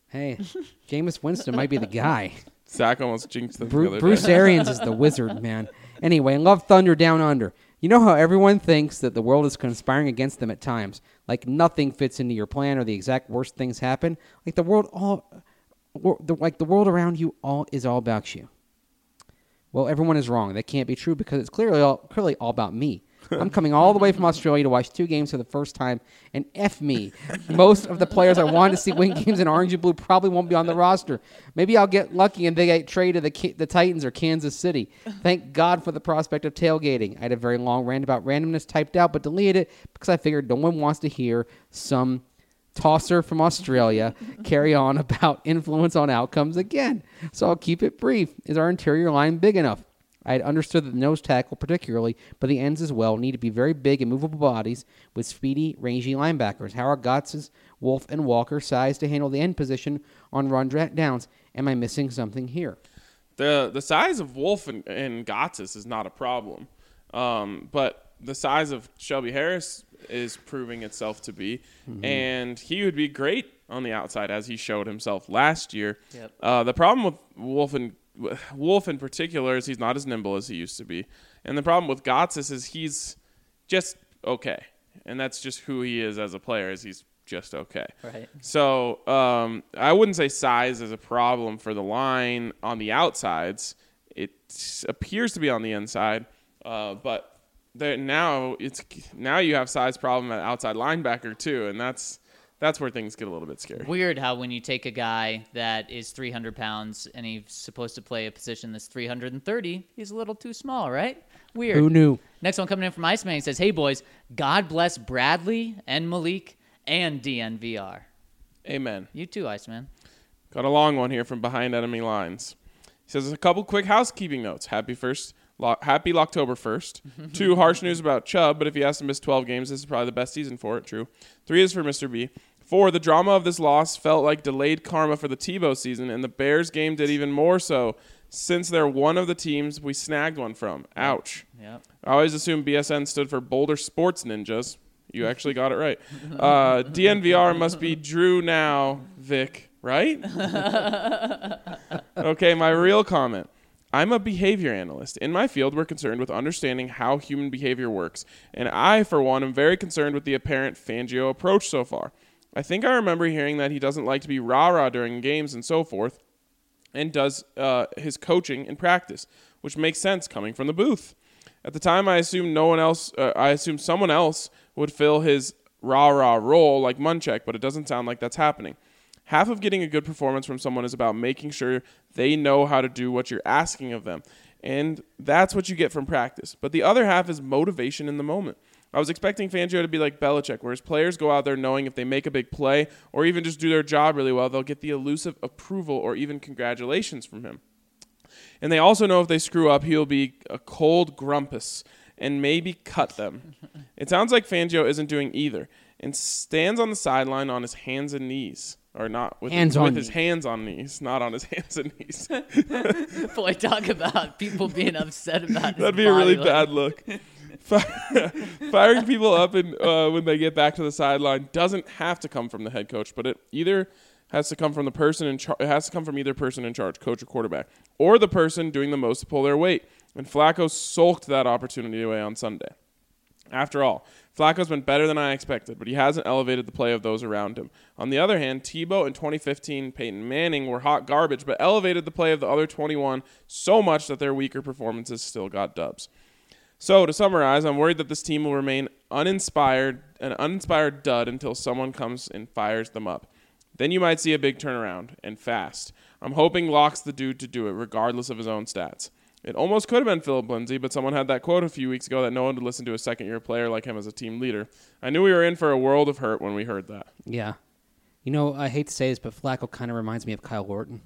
hey, Jameis Winston might be the guy. Zac almost jinxed them the Bru- other Bruce day. Arians is the wizard, man. Anyway, love Thunder Down Under. You know how everyone thinks that the world is conspiring against them at times, like nothing fits into your plan or the exact worst things happen. Like the world all, like the world around you all is all about you. Well, everyone is wrong. That can't be true because it's clearly all, clearly all about me. I'm coming all the way from Australia to watch two games for the first time, and F me. Most of the players I wanted to see win games in orange and blue probably won't be on the roster. Maybe I'll get lucky and they get traded to the, the Titans or Kansas City. Thank God for the prospect of tailgating. I had a very long rant about randomness typed out, but deleted it because I figured no one wants to hear some tosser from Australia carry on about influence on outcomes again. So I'll keep it brief. Is our interior line big enough? I had understood that the nose tackle, particularly, but the ends as well, need to be very big and movable bodies with speedy, rangy linebackers. How are Gotsis, Wolfe, and Walker sized to handle the end position on run downs. Am I missing something here? the the size of Wolfe and, and Gotsis is not a problem, um, but the size of Shelby Harris is proving itself to be, and he would be great on the outside as he showed himself last year. Yep. Uh, the problem with Wolfe and Wolfe in particular is he's not as nimble as he used to be, and the problem with Gotsis is he's just okay, and that's just who he is as a player. Is he's just okay. Right. So um, I wouldn't say size is a problem for the line on the outsides. It appears to be on the inside, uh, but there, now it's now you have size problem at outside linebacker too, and that's that's where things get a little bit scary. Weird how when you take a guy that is 300 pounds and he's supposed to play a position that's 330, he's a little too small, right? Weird. Who knew? Next one coming in from Iceman he says, "Hey boys, God bless Bradley and Malik and DNVR." Amen. You too, Iceman. Got a long one here from behind enemy lines. He says a couple quick housekeeping notes. Happy first, lo- happy October first. Two harsh news about Chubb, but if he has to miss 12 games, this is probably the best season for it. True. Three is for Mr. B. Four, the drama of this loss felt like delayed karma for the Tebow season, and the Bears game did even more so, since they're one of the teams we snagged one from. Ouch. Yep. I always assumed BSN stood for Boulder Sports Ninjas. You actually got it right. Uh, DNVR must be Drew now, Vic, right? okay, my real comment. I'm a behavior analyst. In my field, we're concerned with understanding how human behavior works, and I, for one, am very concerned with the apparent Fangio approach so far. I think I remember hearing that he doesn't like to be rah rah during games and so forth. and does uh, his coaching in practice, which makes sense coming from the booth. At the time, I assumed no one else. Uh, I assumed someone else would fill his rah rah role like Munchak, but it doesn't sound like that's happening. Half of getting a good performance from someone is about making sure they know how to do what you're asking of them. And that's what you get from practice. But the other half is motivation in the moment. I was expecting Fangio to be like Belichick, where his players go out there knowing if they make a big play or even just do their job really well, they'll get the elusive approval or even congratulations from him. And they also know if they screw up, he'll be a cold grumpus and maybe cut them. it sounds like Fangio isn't doing either and stands on the sideline on his hands and knees. Or not with, Hands his, with his hands on knees, not on his hands and knees. Boy, talk about people being upset about That'd be a really body bad look. Firing people up and uh, when they get back to the sideline doesn't have to come from the head coach, but it either has to come from the person in charge. It has to come from either person in charge, coach or quarterback, or the person doing the most to pull their weight. And Flacco sulked that opportunity away on Sunday. After all, Flacco's been better than I expected, but he hasn't elevated the play of those around him. On the other hand, Tebow in 2015, Peyton Manning were hot garbage, but elevated the play of the other 21 so much that their weaker performances still got dubs. So, to summarize, I'm worried that this team will remain uninspired, an uninspired dud until someone comes and fires them up. Then you might see a big turnaround, and fast. I'm hoping Lock's the dude to do it, regardless of his own stats. It almost could have been Philip Lindsay, but someone had that quote a few weeks ago that no one would listen to a second year player like him as a team leader. I knew we were in for a world of hurt when we heard that. Yeah. You know, I hate to say this, but Flacco kind of reminds me of Kyle Orton.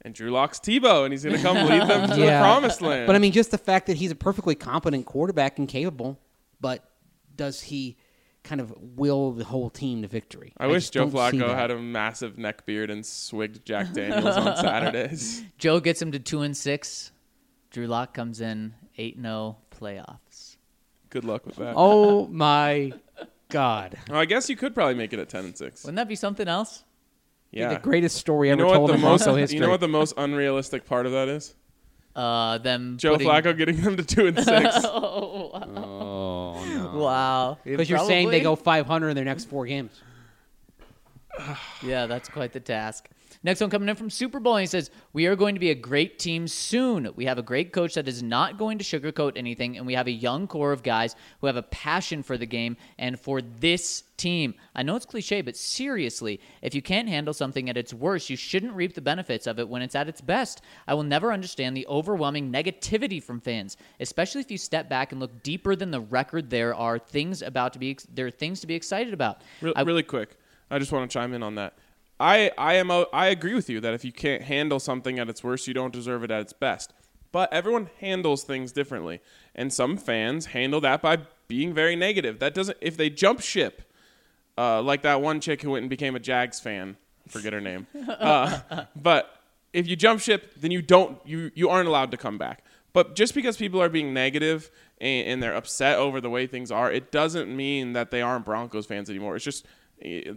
And Drew Lock's Tebow, and he's going to come lead them to the promised land. But I mean, just the fact that he's a perfectly competent quarterback and capable, but does he kind of will the whole team to victory? I wish Joe Flacco had a massive neck beard and swigged Jack Daniels on Saturdays. Joe gets him to two and six. Drew Lock comes in eight and zero playoffs. Good luck with that. Oh my God! Well, I guess you could probably make it at 10 and 6. Wouldn't that be something else? Yeah. The greatest story you ever know what told the in most history. you know what the most unrealistic part of that is? Uh, them Joe putting- Flacco getting them to 2 and 6. oh no! Wow, Because you're saying they go 500 in their next four games. Yeah, that's quite the task. Next one coming in from Super Bowl. And He says, We are going to be a great team soon. We have a great coach that is not going to sugarcoat anything, and we have a young core of guys who have a passion for the game and for this team. I know it's cliche, but seriously, if you can't handle something at its worst, you shouldn't reap the benefits of it when it's at its best. I will never understand the overwhelming negativity from fans, especially if you step back and look deeper than the record. There are things about to be there are things to be excited about. Re- I- really quick, I just want to chime in on that. I I am a, I agree with you that if you can't handle something at its worst, you don't deserve it at its best. But everyone handles things differently, and some fans handle that by being very negative. That doesn't if they jump ship, uh, like that one chick who went and became a Jags fan. Forget her name. Uh, but if you jump ship, then you don't you you aren't allowed to come back. But just because people are being negative and, and they're upset over the way things are, it doesn't mean that they aren't Broncos fans anymore. It's just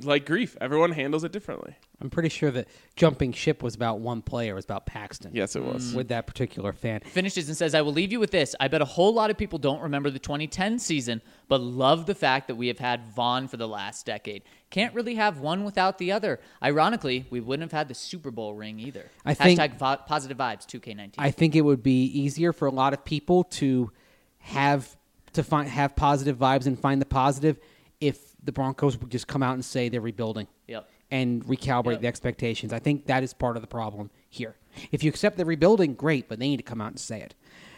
like grief. Everyone handles it differently. I'm pretty sure that jumping ship was about one player. It was about Paxton. Yes, it was. With that particular fan. finishes and says, I will leave you with this. I bet a whole lot of people don't remember the 2010 season, but love the fact that we have had Von for the last decade. Can't really have one without the other. Ironically, we wouldn't have had the Super Bowl ring either. I think- Hashtag vo- positive vibes, 2K19. I think it would be easier for a lot of people to have to find have positive vibes and find the positive if the Broncos would just come out and say they're rebuilding. Yep. And recalibrate Yep. the expectations. I think that is part of the problem here. If you accept they're rebuilding, great, but they need to come out and say it.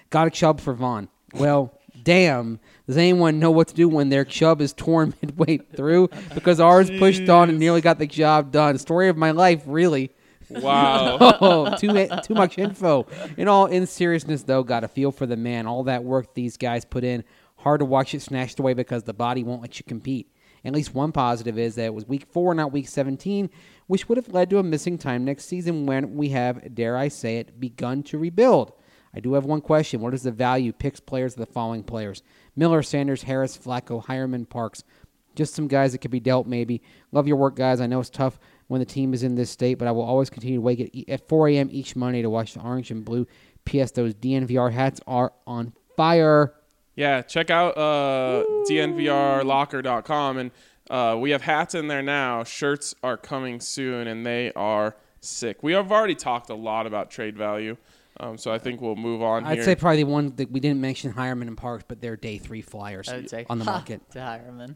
Got a chub for Von. Well, damn. Does anyone know what to do when their chub is torn midway through? Because ours pushed on and nearly got the job done. Story of my life, really. Wow. Oh, too too much info. In all in seriousness, though, got a feel for the man. All that work these guys put in, hard to watch it snatched away because the body won't let you compete. At least one positive is that it was week four, not week 17, which would have led to a missing time next season when we have, dare I say it, begun to rebuild. I do have one question. What is the value picks players of the following players? Miller, Sanders, Harris, Flacco, Heuerman, Parks. Just some guys that could be dealt, maybe. Love your work, guys. I know it's tough when the team is in this state, but I will always continue to wake at, e- at 4 a.m. each Monday to watch the orange and blue. P.S. Those DNVR hats are on fire. Yeah, check out uh, dnvrlocker.com. And uh, we have hats in there now. Shirts are coming soon, and they are sick. We have already talked a lot about trade value, um, so I think we'll move on I'd here. say probably the one that we didn't mention Heuerman and Parks, but they're day three flyers I would say on the market. to Heuerman.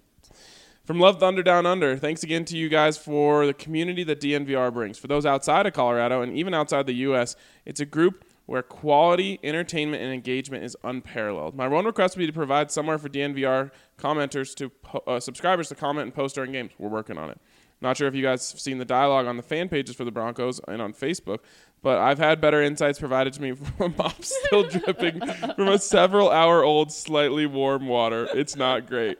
From Love Thunder Down Under, thanks again to you guys for the community that DNVR brings. For those outside of Colorado and even outside the U.S., it's a group where quality, entertainment, and engagement is unparalleled. My one request would be to provide somewhere for DNVR commenters to po- uh, subscribers to comment and post during games. We're working on it. Not sure if you guys have seen the dialogue on the fan pages for the Broncos and on Facebook, but I've had better insights provided to me from a mop still dripping from a several hour old, slightly warm water. It's not great.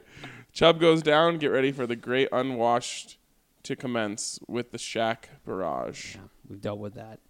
Chubb goes down. Get ready for the great unwashed to commence with the Shaq barrage. Yeah, We've dealt with that.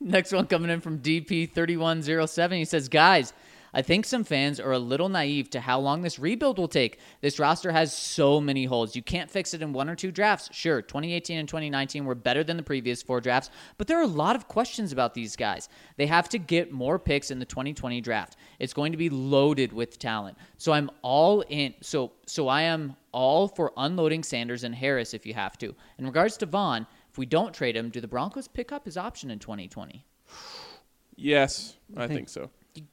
Next one coming in from DP3107. He says, Guys, I think some fans are a little naive to how long this rebuild will take. This roster has so many holes. You can't fix it in one or two drafts. Sure, 2018 and 2019 were better than the previous four drafts, but there are a lot of questions about these guys. They have to get more picks in the 2020 draft. It's going to be loaded with talent. So I'm all in. So so I am all for unloading Sanders and Harris if you have to. In regards to Von, if we don't trade him, do the Broncos pick up his option in 2020? Yes, I think- think so.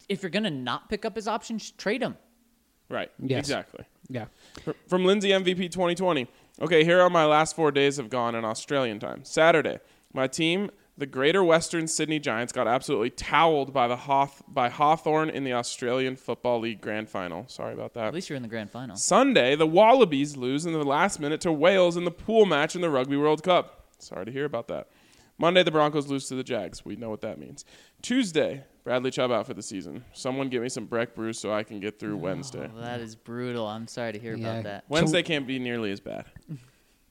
if you're gonna not pick up his option, trade him. Right. Yes. Exactly. Yeah. From Lindsay MVP 2020. Okay, here are my last four days have gone in Australian time. Saturday, my team, the Greater Western Sydney Giants, got absolutely toweled by the Hawth- by Hawthorn in the Australian Football League Grand Final. Sorry about that. At least you're in the grand final. Sunday, the Wallabies lose in the last minute to Wales in the pool match in the Rugby World Cup. Sorry to hear about that. Monday, the Broncos lose to the Jags. We know what that means. Tuesday, Bradley Chubb out for the season. Someone get me some Breck Brews so I can get through oh, Wednesday. Oh, that is brutal. I'm sorry to hear Yeah. about that. Wednesday can't be nearly as bad.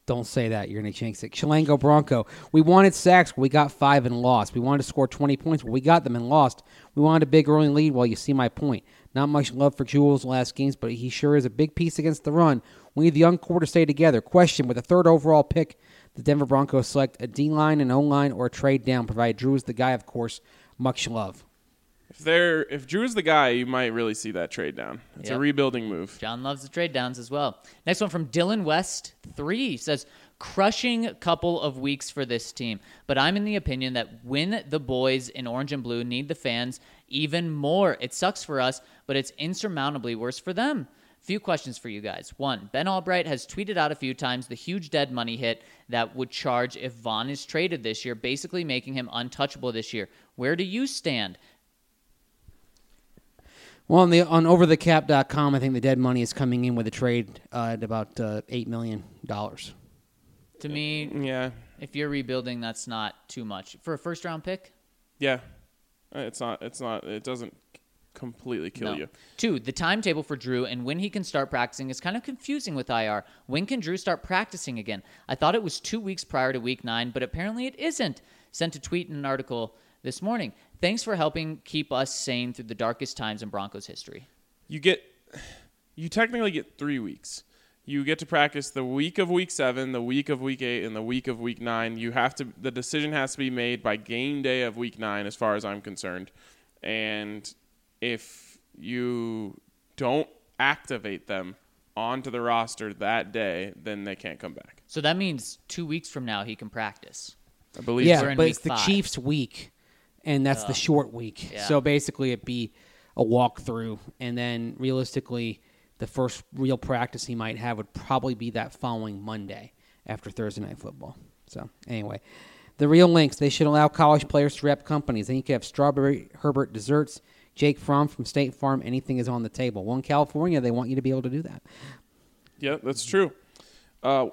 Don't say that. You're going to jinx it. Chilango Bronco. We wanted sacks, we got five and lost. We wanted to score 20 points, but we got them and lost. We wanted a big early lead. Well, you see my point. Not much love for Jewell's last games, but he sure is a big piece against the run. We need the young core to stay together. Question with the third overall pick, the Denver Broncos select a D line, an O line, or a trade down, provided Drew is the guy, of course. Much love. If they're if Drew's the guy, you might really see that trade down. It's a rebuilding move. John loves the trade downs as well. Next one from Dylan West three says crushing couple of weeks for this team, but I'm in the opinion that when the boys in orange and blue need the fans even more, it sucks for us, but it's insurmountably worse for them. Few questions for you guys. One, Ben Albright has tweeted out a few times the huge dead money hit that would charge if Von is traded this year, basically making him untouchable this year. Where do you stand? Well, on the on overthecap.com, I think the dead money is coming in with a trade uh, at about uh, $8 million. To me, Yeah, if you're rebuilding, that's not too much. For a first round pick, yeah. It's not. It's not. It doesn't completely kill No. you. Two, the timetable for Drew and when he can start practicing is kind of confusing with IR. When can Drew start practicing again? I thought it was two weeks prior to week nine, but apparently it isn't. Sent a tweet and an article this morning. Thanks for helping keep us sane through the darkest times in Broncos history. You get. You technically get three weeks. You get to practice the week of week seven, the week of week eight, and the week of week nine. You have to. The decision has to be made by game day of week nine, as far as I'm concerned. And if you don't activate them onto the roster that day, then they can't come back. So that means two weeks from now he can practice. I believe Yeah, so. But it's the five. Chiefs' week, and that's the short week. Yeah. So basically, it'd be a walkthrough, and then realistically, the first real practice he might have would probably be that following Monday after Thursday night football. So anyway, the real links they should allow college players to rep companies. Then you could have Strawberry Herbert Desserts, Jake Fromm from State Farm. Anything is on the table. Well, in California, they want you to be able to do that. Yeah, that's true. Uh,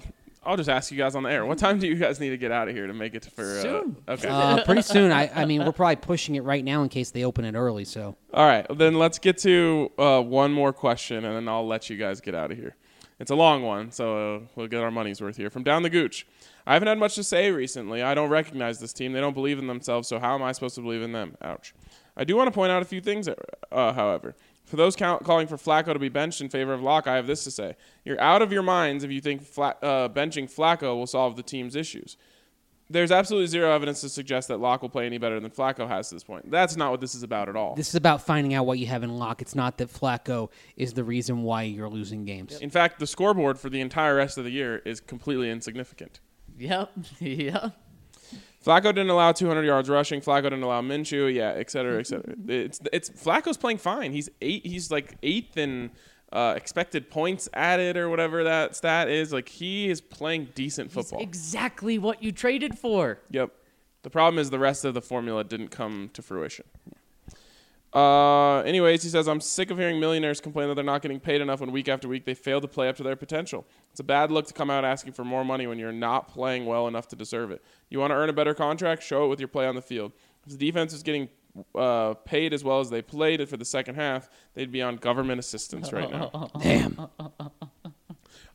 I'll just ask you guys on the air. What time do you guys need to get out of here to make it for? Uh, Soon. Okay. Uh, pretty soon. I, I mean, we're probably pushing it right now in case they open it early. So. All right. Then let's get to uh, one more question, and then I'll let you guys get out of here. It's a long one, so uh, we'll get our money's worth here. From down the gooch, I haven't had much to say recently. I don't recognize this team. They don't believe in themselves. So how am I supposed to believe in them? Ouch. I do want to point out a few things, uh, however. For those count, calling for Flacco to be benched in favor of Lock, I have this to say: You're out of your minds if you think Fla- uh, benching Flacco will solve the team's issues. There's absolutely zero evidence to suggest that Lock will play any better than Flacco has to this point. That's not what this is about at all. This is about finding out what you have in Lock. It's not that Flacco is the reason why you're losing games. In fact, the scoreboard for the entire rest of the year is completely insignificant. Yep. yep. Flacco didn't allow 200 yards rushing. Flacco didn't allow Minshew. Yeah, et cetera, et cetera. It's it's Flacco's playing fine. He's eight. He's like eighth in uh, expected points added or whatever that stat is. Like he is playing decent He's football. exactly what you traded for. Yep. The problem is the rest of the formula didn't come to fruition. Uh, anyways, he says, I'm sick of hearing millionaires complain that they're not getting paid enough when week after week they fail to play up to their potential. It's a bad look to come out asking for more money when you're not playing well enough to deserve it. You want to earn a better contract? Show it with your play on the field. If the defense is getting uh, paid as well as they played it for the second half, they'd be on government assistance right now. Damn.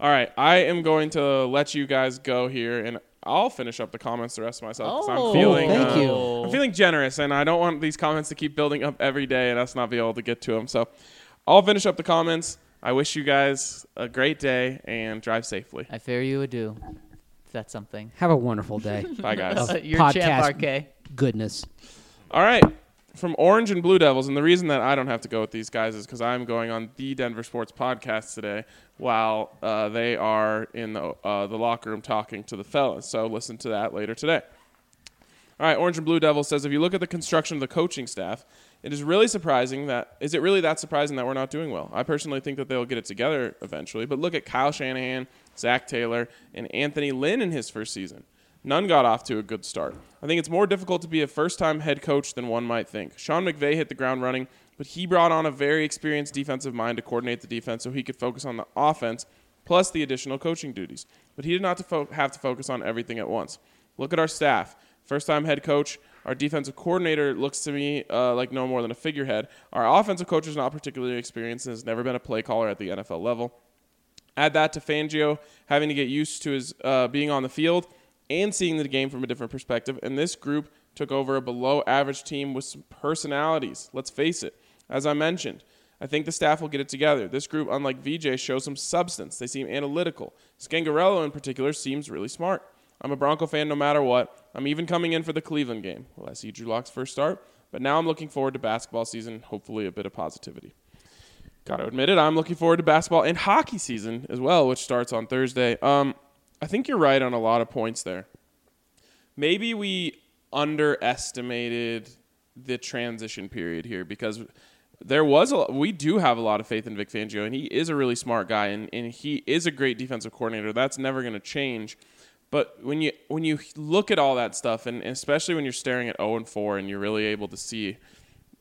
All right, I am going to let you guys go here, and I'll finish up the comments the rest of myself. Oh, I'm feeling. thank uh, you. I'm feeling generous, and I don't want these comments to keep building up every day and us not be able to get to them. So, I'll finish up the comments. I wish you guys a great day and drive safely. I fear you adieu. If that's something. Have a wonderful day. Bye, guys. Your champ Podcast. RK. Goodness. All right. From Orange and Blue Devils, and the reason that I don't have to go with these guys is because I'm going on the Denver Sports Podcast today, while uh, they are in the uh, the locker room talking to the fellas. So listen to that later today. All right, Orange and Blue Devil says if you look at the construction of the coaching staff, it is really surprising that is it really that surprising that we're not doing well? I personally think that they'll get it together eventually, but look at Kyle Shanahan, Zac Taylor, and Anthony Lynn in his first season. None got off to a good start. I think it's more difficult to be a first-time head coach than one might think. Sean McVay hit the ground running, but he brought on a very experienced defensive mind to coordinate the defense so he could focus on the offense plus the additional coaching duties. But he did not have to focus on everything at once. Look at our staff. First time head coach, our defensive coordinator looks to me uh, like no more than a figurehead. Our offensive coach is not particularly experienced and has never been a play caller at the NFL level. Add that to Fangio having to get used to his uh, being on the field and seeing the game from a different perspective. And this group took over a below average team with some personalities. Let's face it. As I mentioned, I think the staff will get it together. This group, unlike VJ, shows some substance. They seem analytical. Scangarello, in particular, seems really smart. I'm a Bronco fan no matter what. I'm even coming in for the Cleveland game. Well, I see Drew Lock's first start? But now I'm looking forward to basketball season, hopefully a bit of positivity. Gotta admit it, I'm looking forward to basketball and hockey season as well, which starts on Thursday. Um, I think you're right on a lot of points there. Maybe we underestimated the transition period here because there was a we do have a lot of faith in Vic Fangio and he is a really smart guy and, and he is a great defensive coordinator. That's never going to change. But when you when you look at all that stuff and especially when you're staring at 0 and 4 and you're really able to see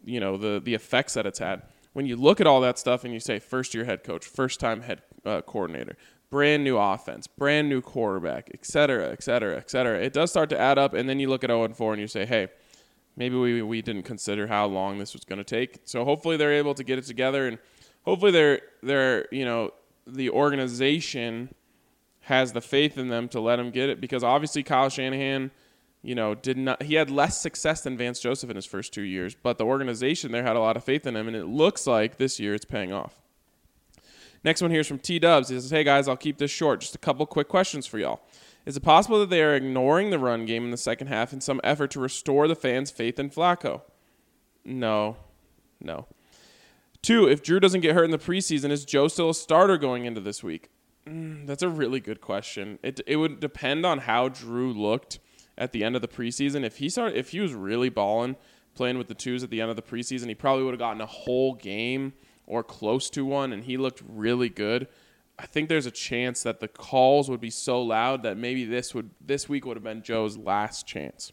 you know the the effects that it's had. When you look at all that stuff and you say first year head coach, first time head uh, coordinator, brand new offense, brand new quarterback, et cetera, et cetera, et cetera, it does start to add up. And then you look at 0 and 4 and you say, hey, maybe we, we didn't consider how long this was going to take. So hopefully they're able to get it together and hopefully they're they're you know the organization has the faith in them to let him get it because obviously Kyle Shanahan, you know, did not he had less success than Vance Joseph in his first two years, but the organization there had a lot of faith in him, and it looks like this year it's paying off. Next one here is from T Dubs. He says, Hey guys, I'll keep this short. Just a couple quick questions for y'all. Is it possible that they are ignoring the run game in the second half in some effort to restore the fans' faith in Flacco? No. No. Two, if Drew doesn't get hurt in the preseason, is Joe still a starter going into this week? Mm, that's a really good question. It it would depend on how Drew looked at the end of the preseason. If he started, if he was really balling, playing with the twos at the end of the preseason, he probably would have gotten a whole game or close to one, and he looked really good. I think there's a chance that the calls would be so loud that maybe this would this week would have been Joe's last chance.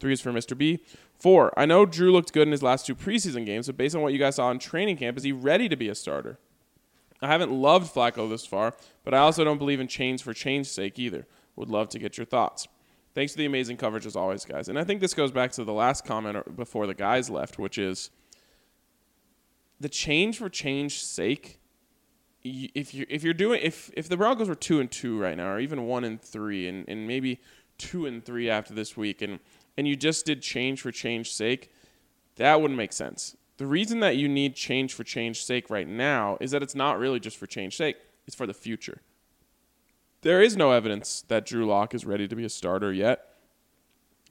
Three is for Mr. B. Four, I know Drew looked good in his last two preseason games, but based on what you guys saw in training camp, is he ready to be a starter? I haven't loved Flacco this far, but I also don't believe in change for change's sake either. Would love to get your thoughts. Thanks for the amazing coverage as always, guys. And I think this goes back to the last comment before the guys left, which is the change for change's sake. If you if you're doing if if the Broncos were two and two right now, or even one and three, and, and maybe two and three after this week, and and you just did change for change's sake, that wouldn't make sense. The reason that you need change for change's sake right now is that it's not really just for change's sake, it's for the future. There is no evidence that Drew Lock is ready to be a starter yet.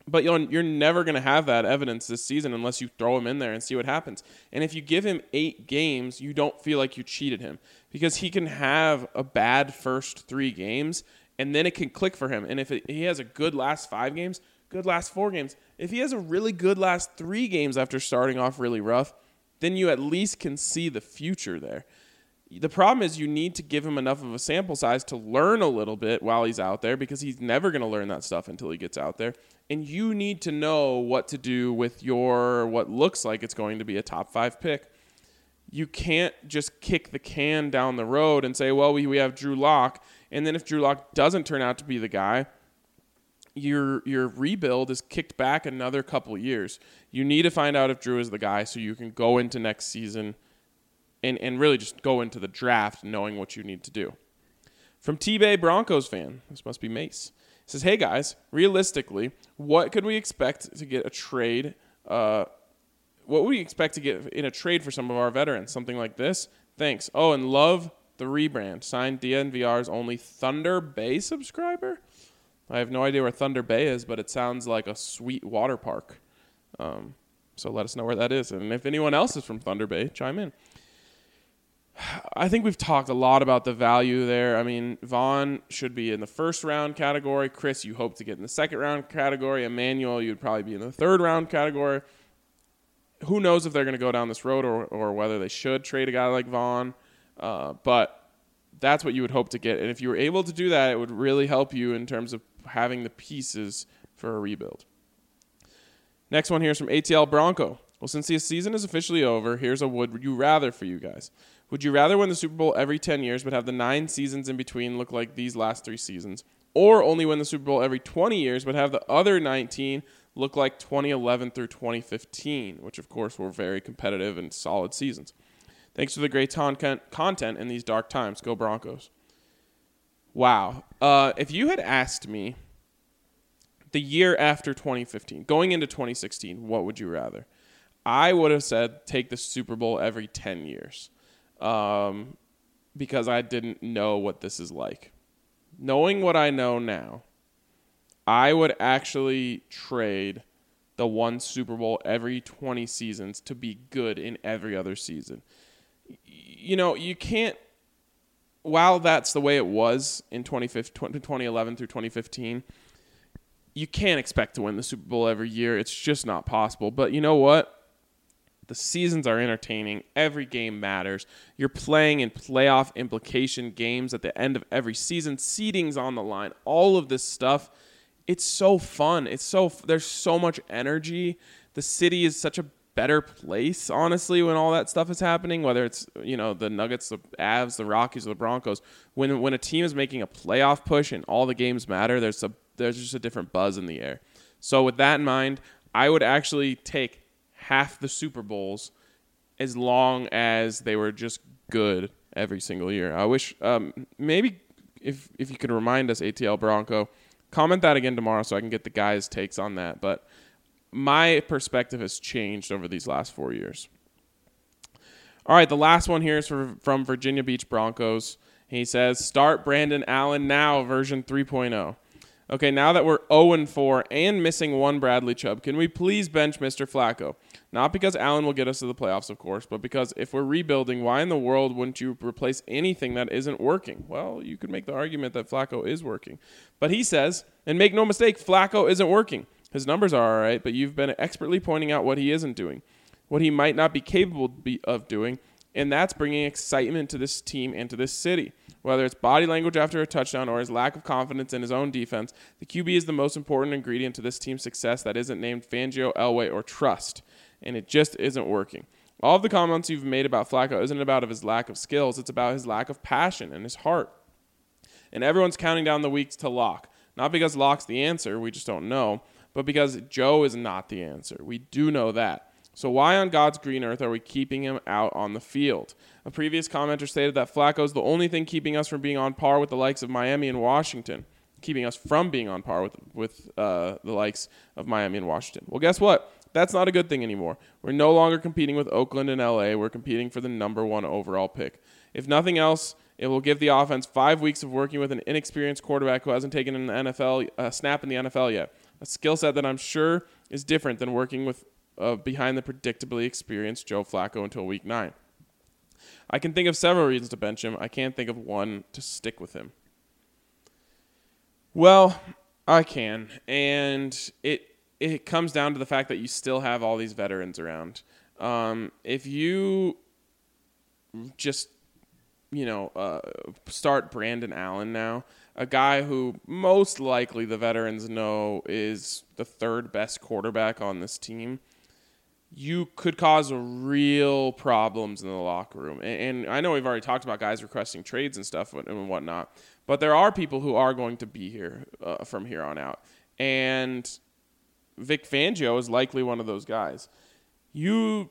But you're, never going to have that evidence this season unless you throw him in there and see what happens. And if you give him eight games, you don't feel like you cheated him because he can have a bad first three games and then it can click for him. And if it, he has a good last five games, good last four games. If he has a really good last three games after starting off really rough, then you at least can see the future there. The problem is you need to give him enough of a sample size to learn a little bit while he's out there because he's never going to learn that stuff until he gets out there. And you need to know what to do with your what looks like it's going to be a top 5 pick. You can't just kick the can down the road and say, "Well, we we have Drew Lock," and then if Drew Lock doesn't turn out to be the guy, your your rebuild is kicked back another couple years. You need to find out if Drew is the guy so you can go into next season and, and really just go into the draft knowing what you need to do. From T Bay Broncos fan, this must be Mace. Says, hey guys, realistically, what could we expect to get a trade? Uh, what would we expect to get in a trade for some of our veterans? Something like this? Thanks. Oh, and love the rebrand. Signed DNVR's only Thunder Bay subscriber? I have no idea where Thunder Bay is, but it sounds like a sweet water park. Um, so let us know where that is. And if anyone else is from Thunder Bay, chime in. I think we've talked a lot about the value there. I mean, Von should be in the first round category. Chris, you hope to get in the second round category. Emmanuel, you'd probably be in the third round category. Who knows if they're going to go down this road or, or whether they should trade a guy like Von. Uh, but that's what you would hope to get. And if you were able to do that, it would really help you in terms of having the pieces for a rebuild. Next one here is from ATL Bronco. Well, since the season is officially over, here's a would you rather for you guys. Would you rather win the Super Bowl every 10 years but have the nine seasons in between look like these last three seasons? Or only win the Super Bowl every 20 years but have the other 19 look like 2011 through 2015, which of course were very competitive and solid seasons? Thanks for the great content, content in these dark times. Go Broncos. Wow. Uh, if you had asked me the year after 2015, going into 2016, what would you rather? I would have said take the Super Bowl every 10 years um, because I didn't know what this is like. Knowing what I know now, I would actually trade the one Super Bowl every 20 seasons to be good in every other season. You know, you can't, while that's the way it was in 2011 through 2015, you can't expect to win the Super Bowl every year. It's just not possible. But you know what? The seasons are entertaining. Every game matters. You're playing in playoff implication games at the end of every season. Seeding's on the line. All of this stuff. It's so fun. It's so there's so much energy. The city is such a better place, honestly, when all that stuff is happening. Whether it's you know the Nuggets, the Avs, the Rockies, the Broncos. When when a team is making a playoff push and all the games matter, there's a there's just a different buzz in the air. So with that in mind, I would actually take half the Super Bowls as long as they were just good every single year. I wish um, maybe if if you could remind us ATL Bronco, comment that again tomorrow so I can get the guys' takes on that. But my perspective has changed over these last four years. All right, the last one here is for, from Virginia Beach Broncos. He says, "Start Brandon Allen now, version 3.0." Okay, now that we're 0 4 and missing one Bradley Chubb, can we please bench Mr. Flacco? Not because Allen will get us to the playoffs, of course, but because if we're rebuilding, why in the world wouldn't you replace anything that isn't working? Well, you could make the argument that Flacco is working. But he says, and make no mistake, Flacco isn't working. His numbers are all right, but you've been expertly pointing out what he isn't doing, what he might not be capable of doing, and that's bringing excitement to this team and to this city. Whether it's body language after a touchdown or his lack of confidence in his own defense, the QB is the most important ingredient to this team's success that isn't named Fangio, Elway, or trust. And it just isn't working. All of the comments you've made about Flacco isn't about his lack of skills, it's about his lack of passion and his heart. And everyone's counting down the weeks to Lock. Not because Lock's the answer, we just don't know, but because Joe is not the answer. We do know that. So why on God's green earth are we keeping him out on the field? A previous commenter stated that Flacco is the only thing keeping us from being on par with the likes of Miami and Washington, keeping us from being on par with with uh, the likes of Miami and Washington. Well, guess what? That's not a good thing anymore. We're no longer competing with Oakland and LA. We're competing for the number one overall pick. If nothing else, it will give the offense five weeks of working with an inexperienced quarterback who hasn't taken an NFL uh, snap in the NFL yet. A skill set that I'm sure is different than working with uh, behind the predictably experienced Joe Flacco until week nine. I can think of several reasons to bench him. I can't think of one to stick with him. Well, I can, and it it comes down to the fact that you still have all these veterans around. Um, if you just you know uh, start Brandon Allen now, a guy who most likely the veterans know is the third best quarterback on this team, you could cause real problems in the locker room. And, and I know we've already talked about guys requesting trades and stuff and whatnot, but there are people who are going to be here uh, from here on out. And Vic Fangio is likely one of those guys. You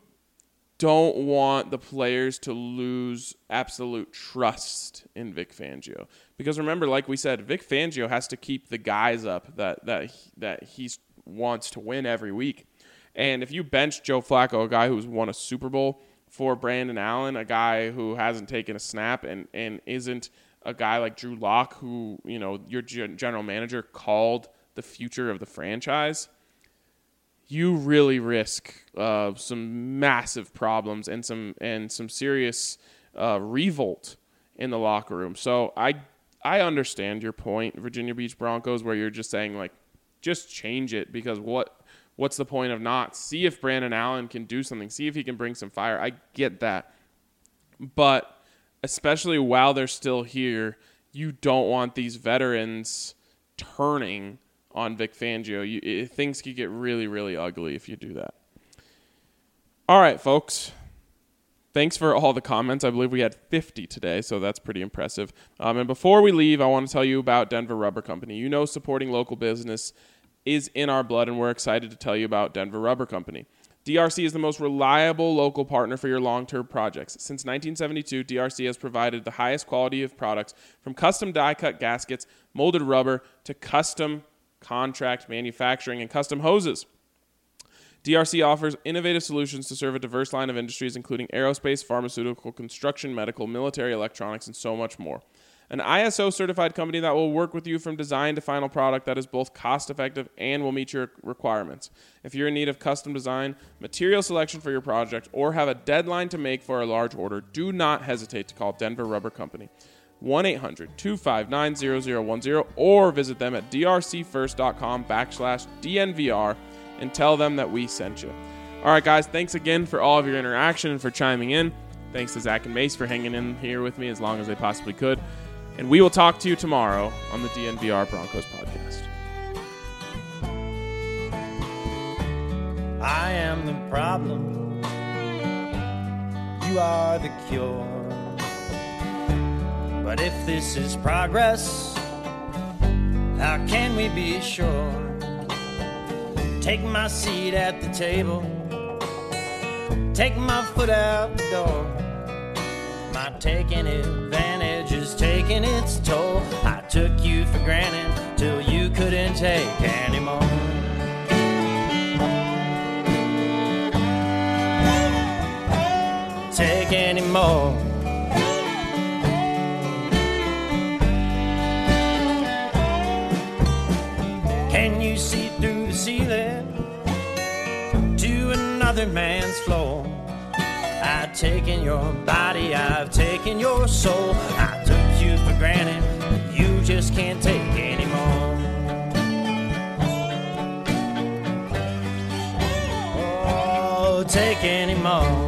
don't want the players to lose absolute trust in Vic Fangio because remember, like we said, Vic Fangio has to keep the guys up that that that he wants to win every week. And if you bench Joe Flacco, a guy who's won a Super Bowl, for Brandon Allen, a guy who hasn't taken a snap and and isn't a guy like Drew Lock, who you know your general manager called the future of the franchise you really risk uh, some massive problems and some and some serious uh, revolt in the locker room. So I I understand your point, Virginia Beach Broncos, where you're just saying like, just change it because what what's the point of not see if Brandon Allen can do something, see if he can bring some fire. I get that, but especially while they're still here, you don't want these veterans turning on Vic Fangio, you, it, things could get really, really ugly if you do that. All right, folks. Thanks for all the comments. I believe we had 50 today, so that's pretty impressive. Um, and before we leave, I want to tell you about Denver Rubber Company. You know, supporting local business is in our blood, and we're excited to tell you about Denver Rubber Company. DRC is the most reliable local partner for your long term projects. Since 1972, DRC has provided the highest quality of products from custom die cut gaskets, molded rubber, to custom contract manufacturing, and custom hoses. DRC offers innovative solutions to serve a diverse line of industries, including aerospace, pharmaceutical, construction, medical, military, electronics, and so much more. An ISO certified company that will work with you from design to final product that is both cost effective and will meet your requirements. If you're in need of custom design, material selection for your project, or have a deadline to make for a large order, do not hesitate to call Denver Rubber Company. 1 800 259 0010 or visit them at drcfirst.com backslash DNVR and tell them that we sent you. All right, guys, thanks again for all of your interaction and for chiming in. Thanks to Zac and Mace for hanging in here with me as long as they possibly could. And we will talk to you tomorrow on the DNVR Broncos podcast. I am the problem. You are the cure. But if this is progress, how can we be sure? Take my seat at the table, take my foot out the door. My taking advantage is taking its toll. I took you for granted till you couldn't take anymore. Take anymore. Another man's floor? I've taken your body, I've taken your soul. I took you for granted, but you just can't take anymore. Oh, take anymore.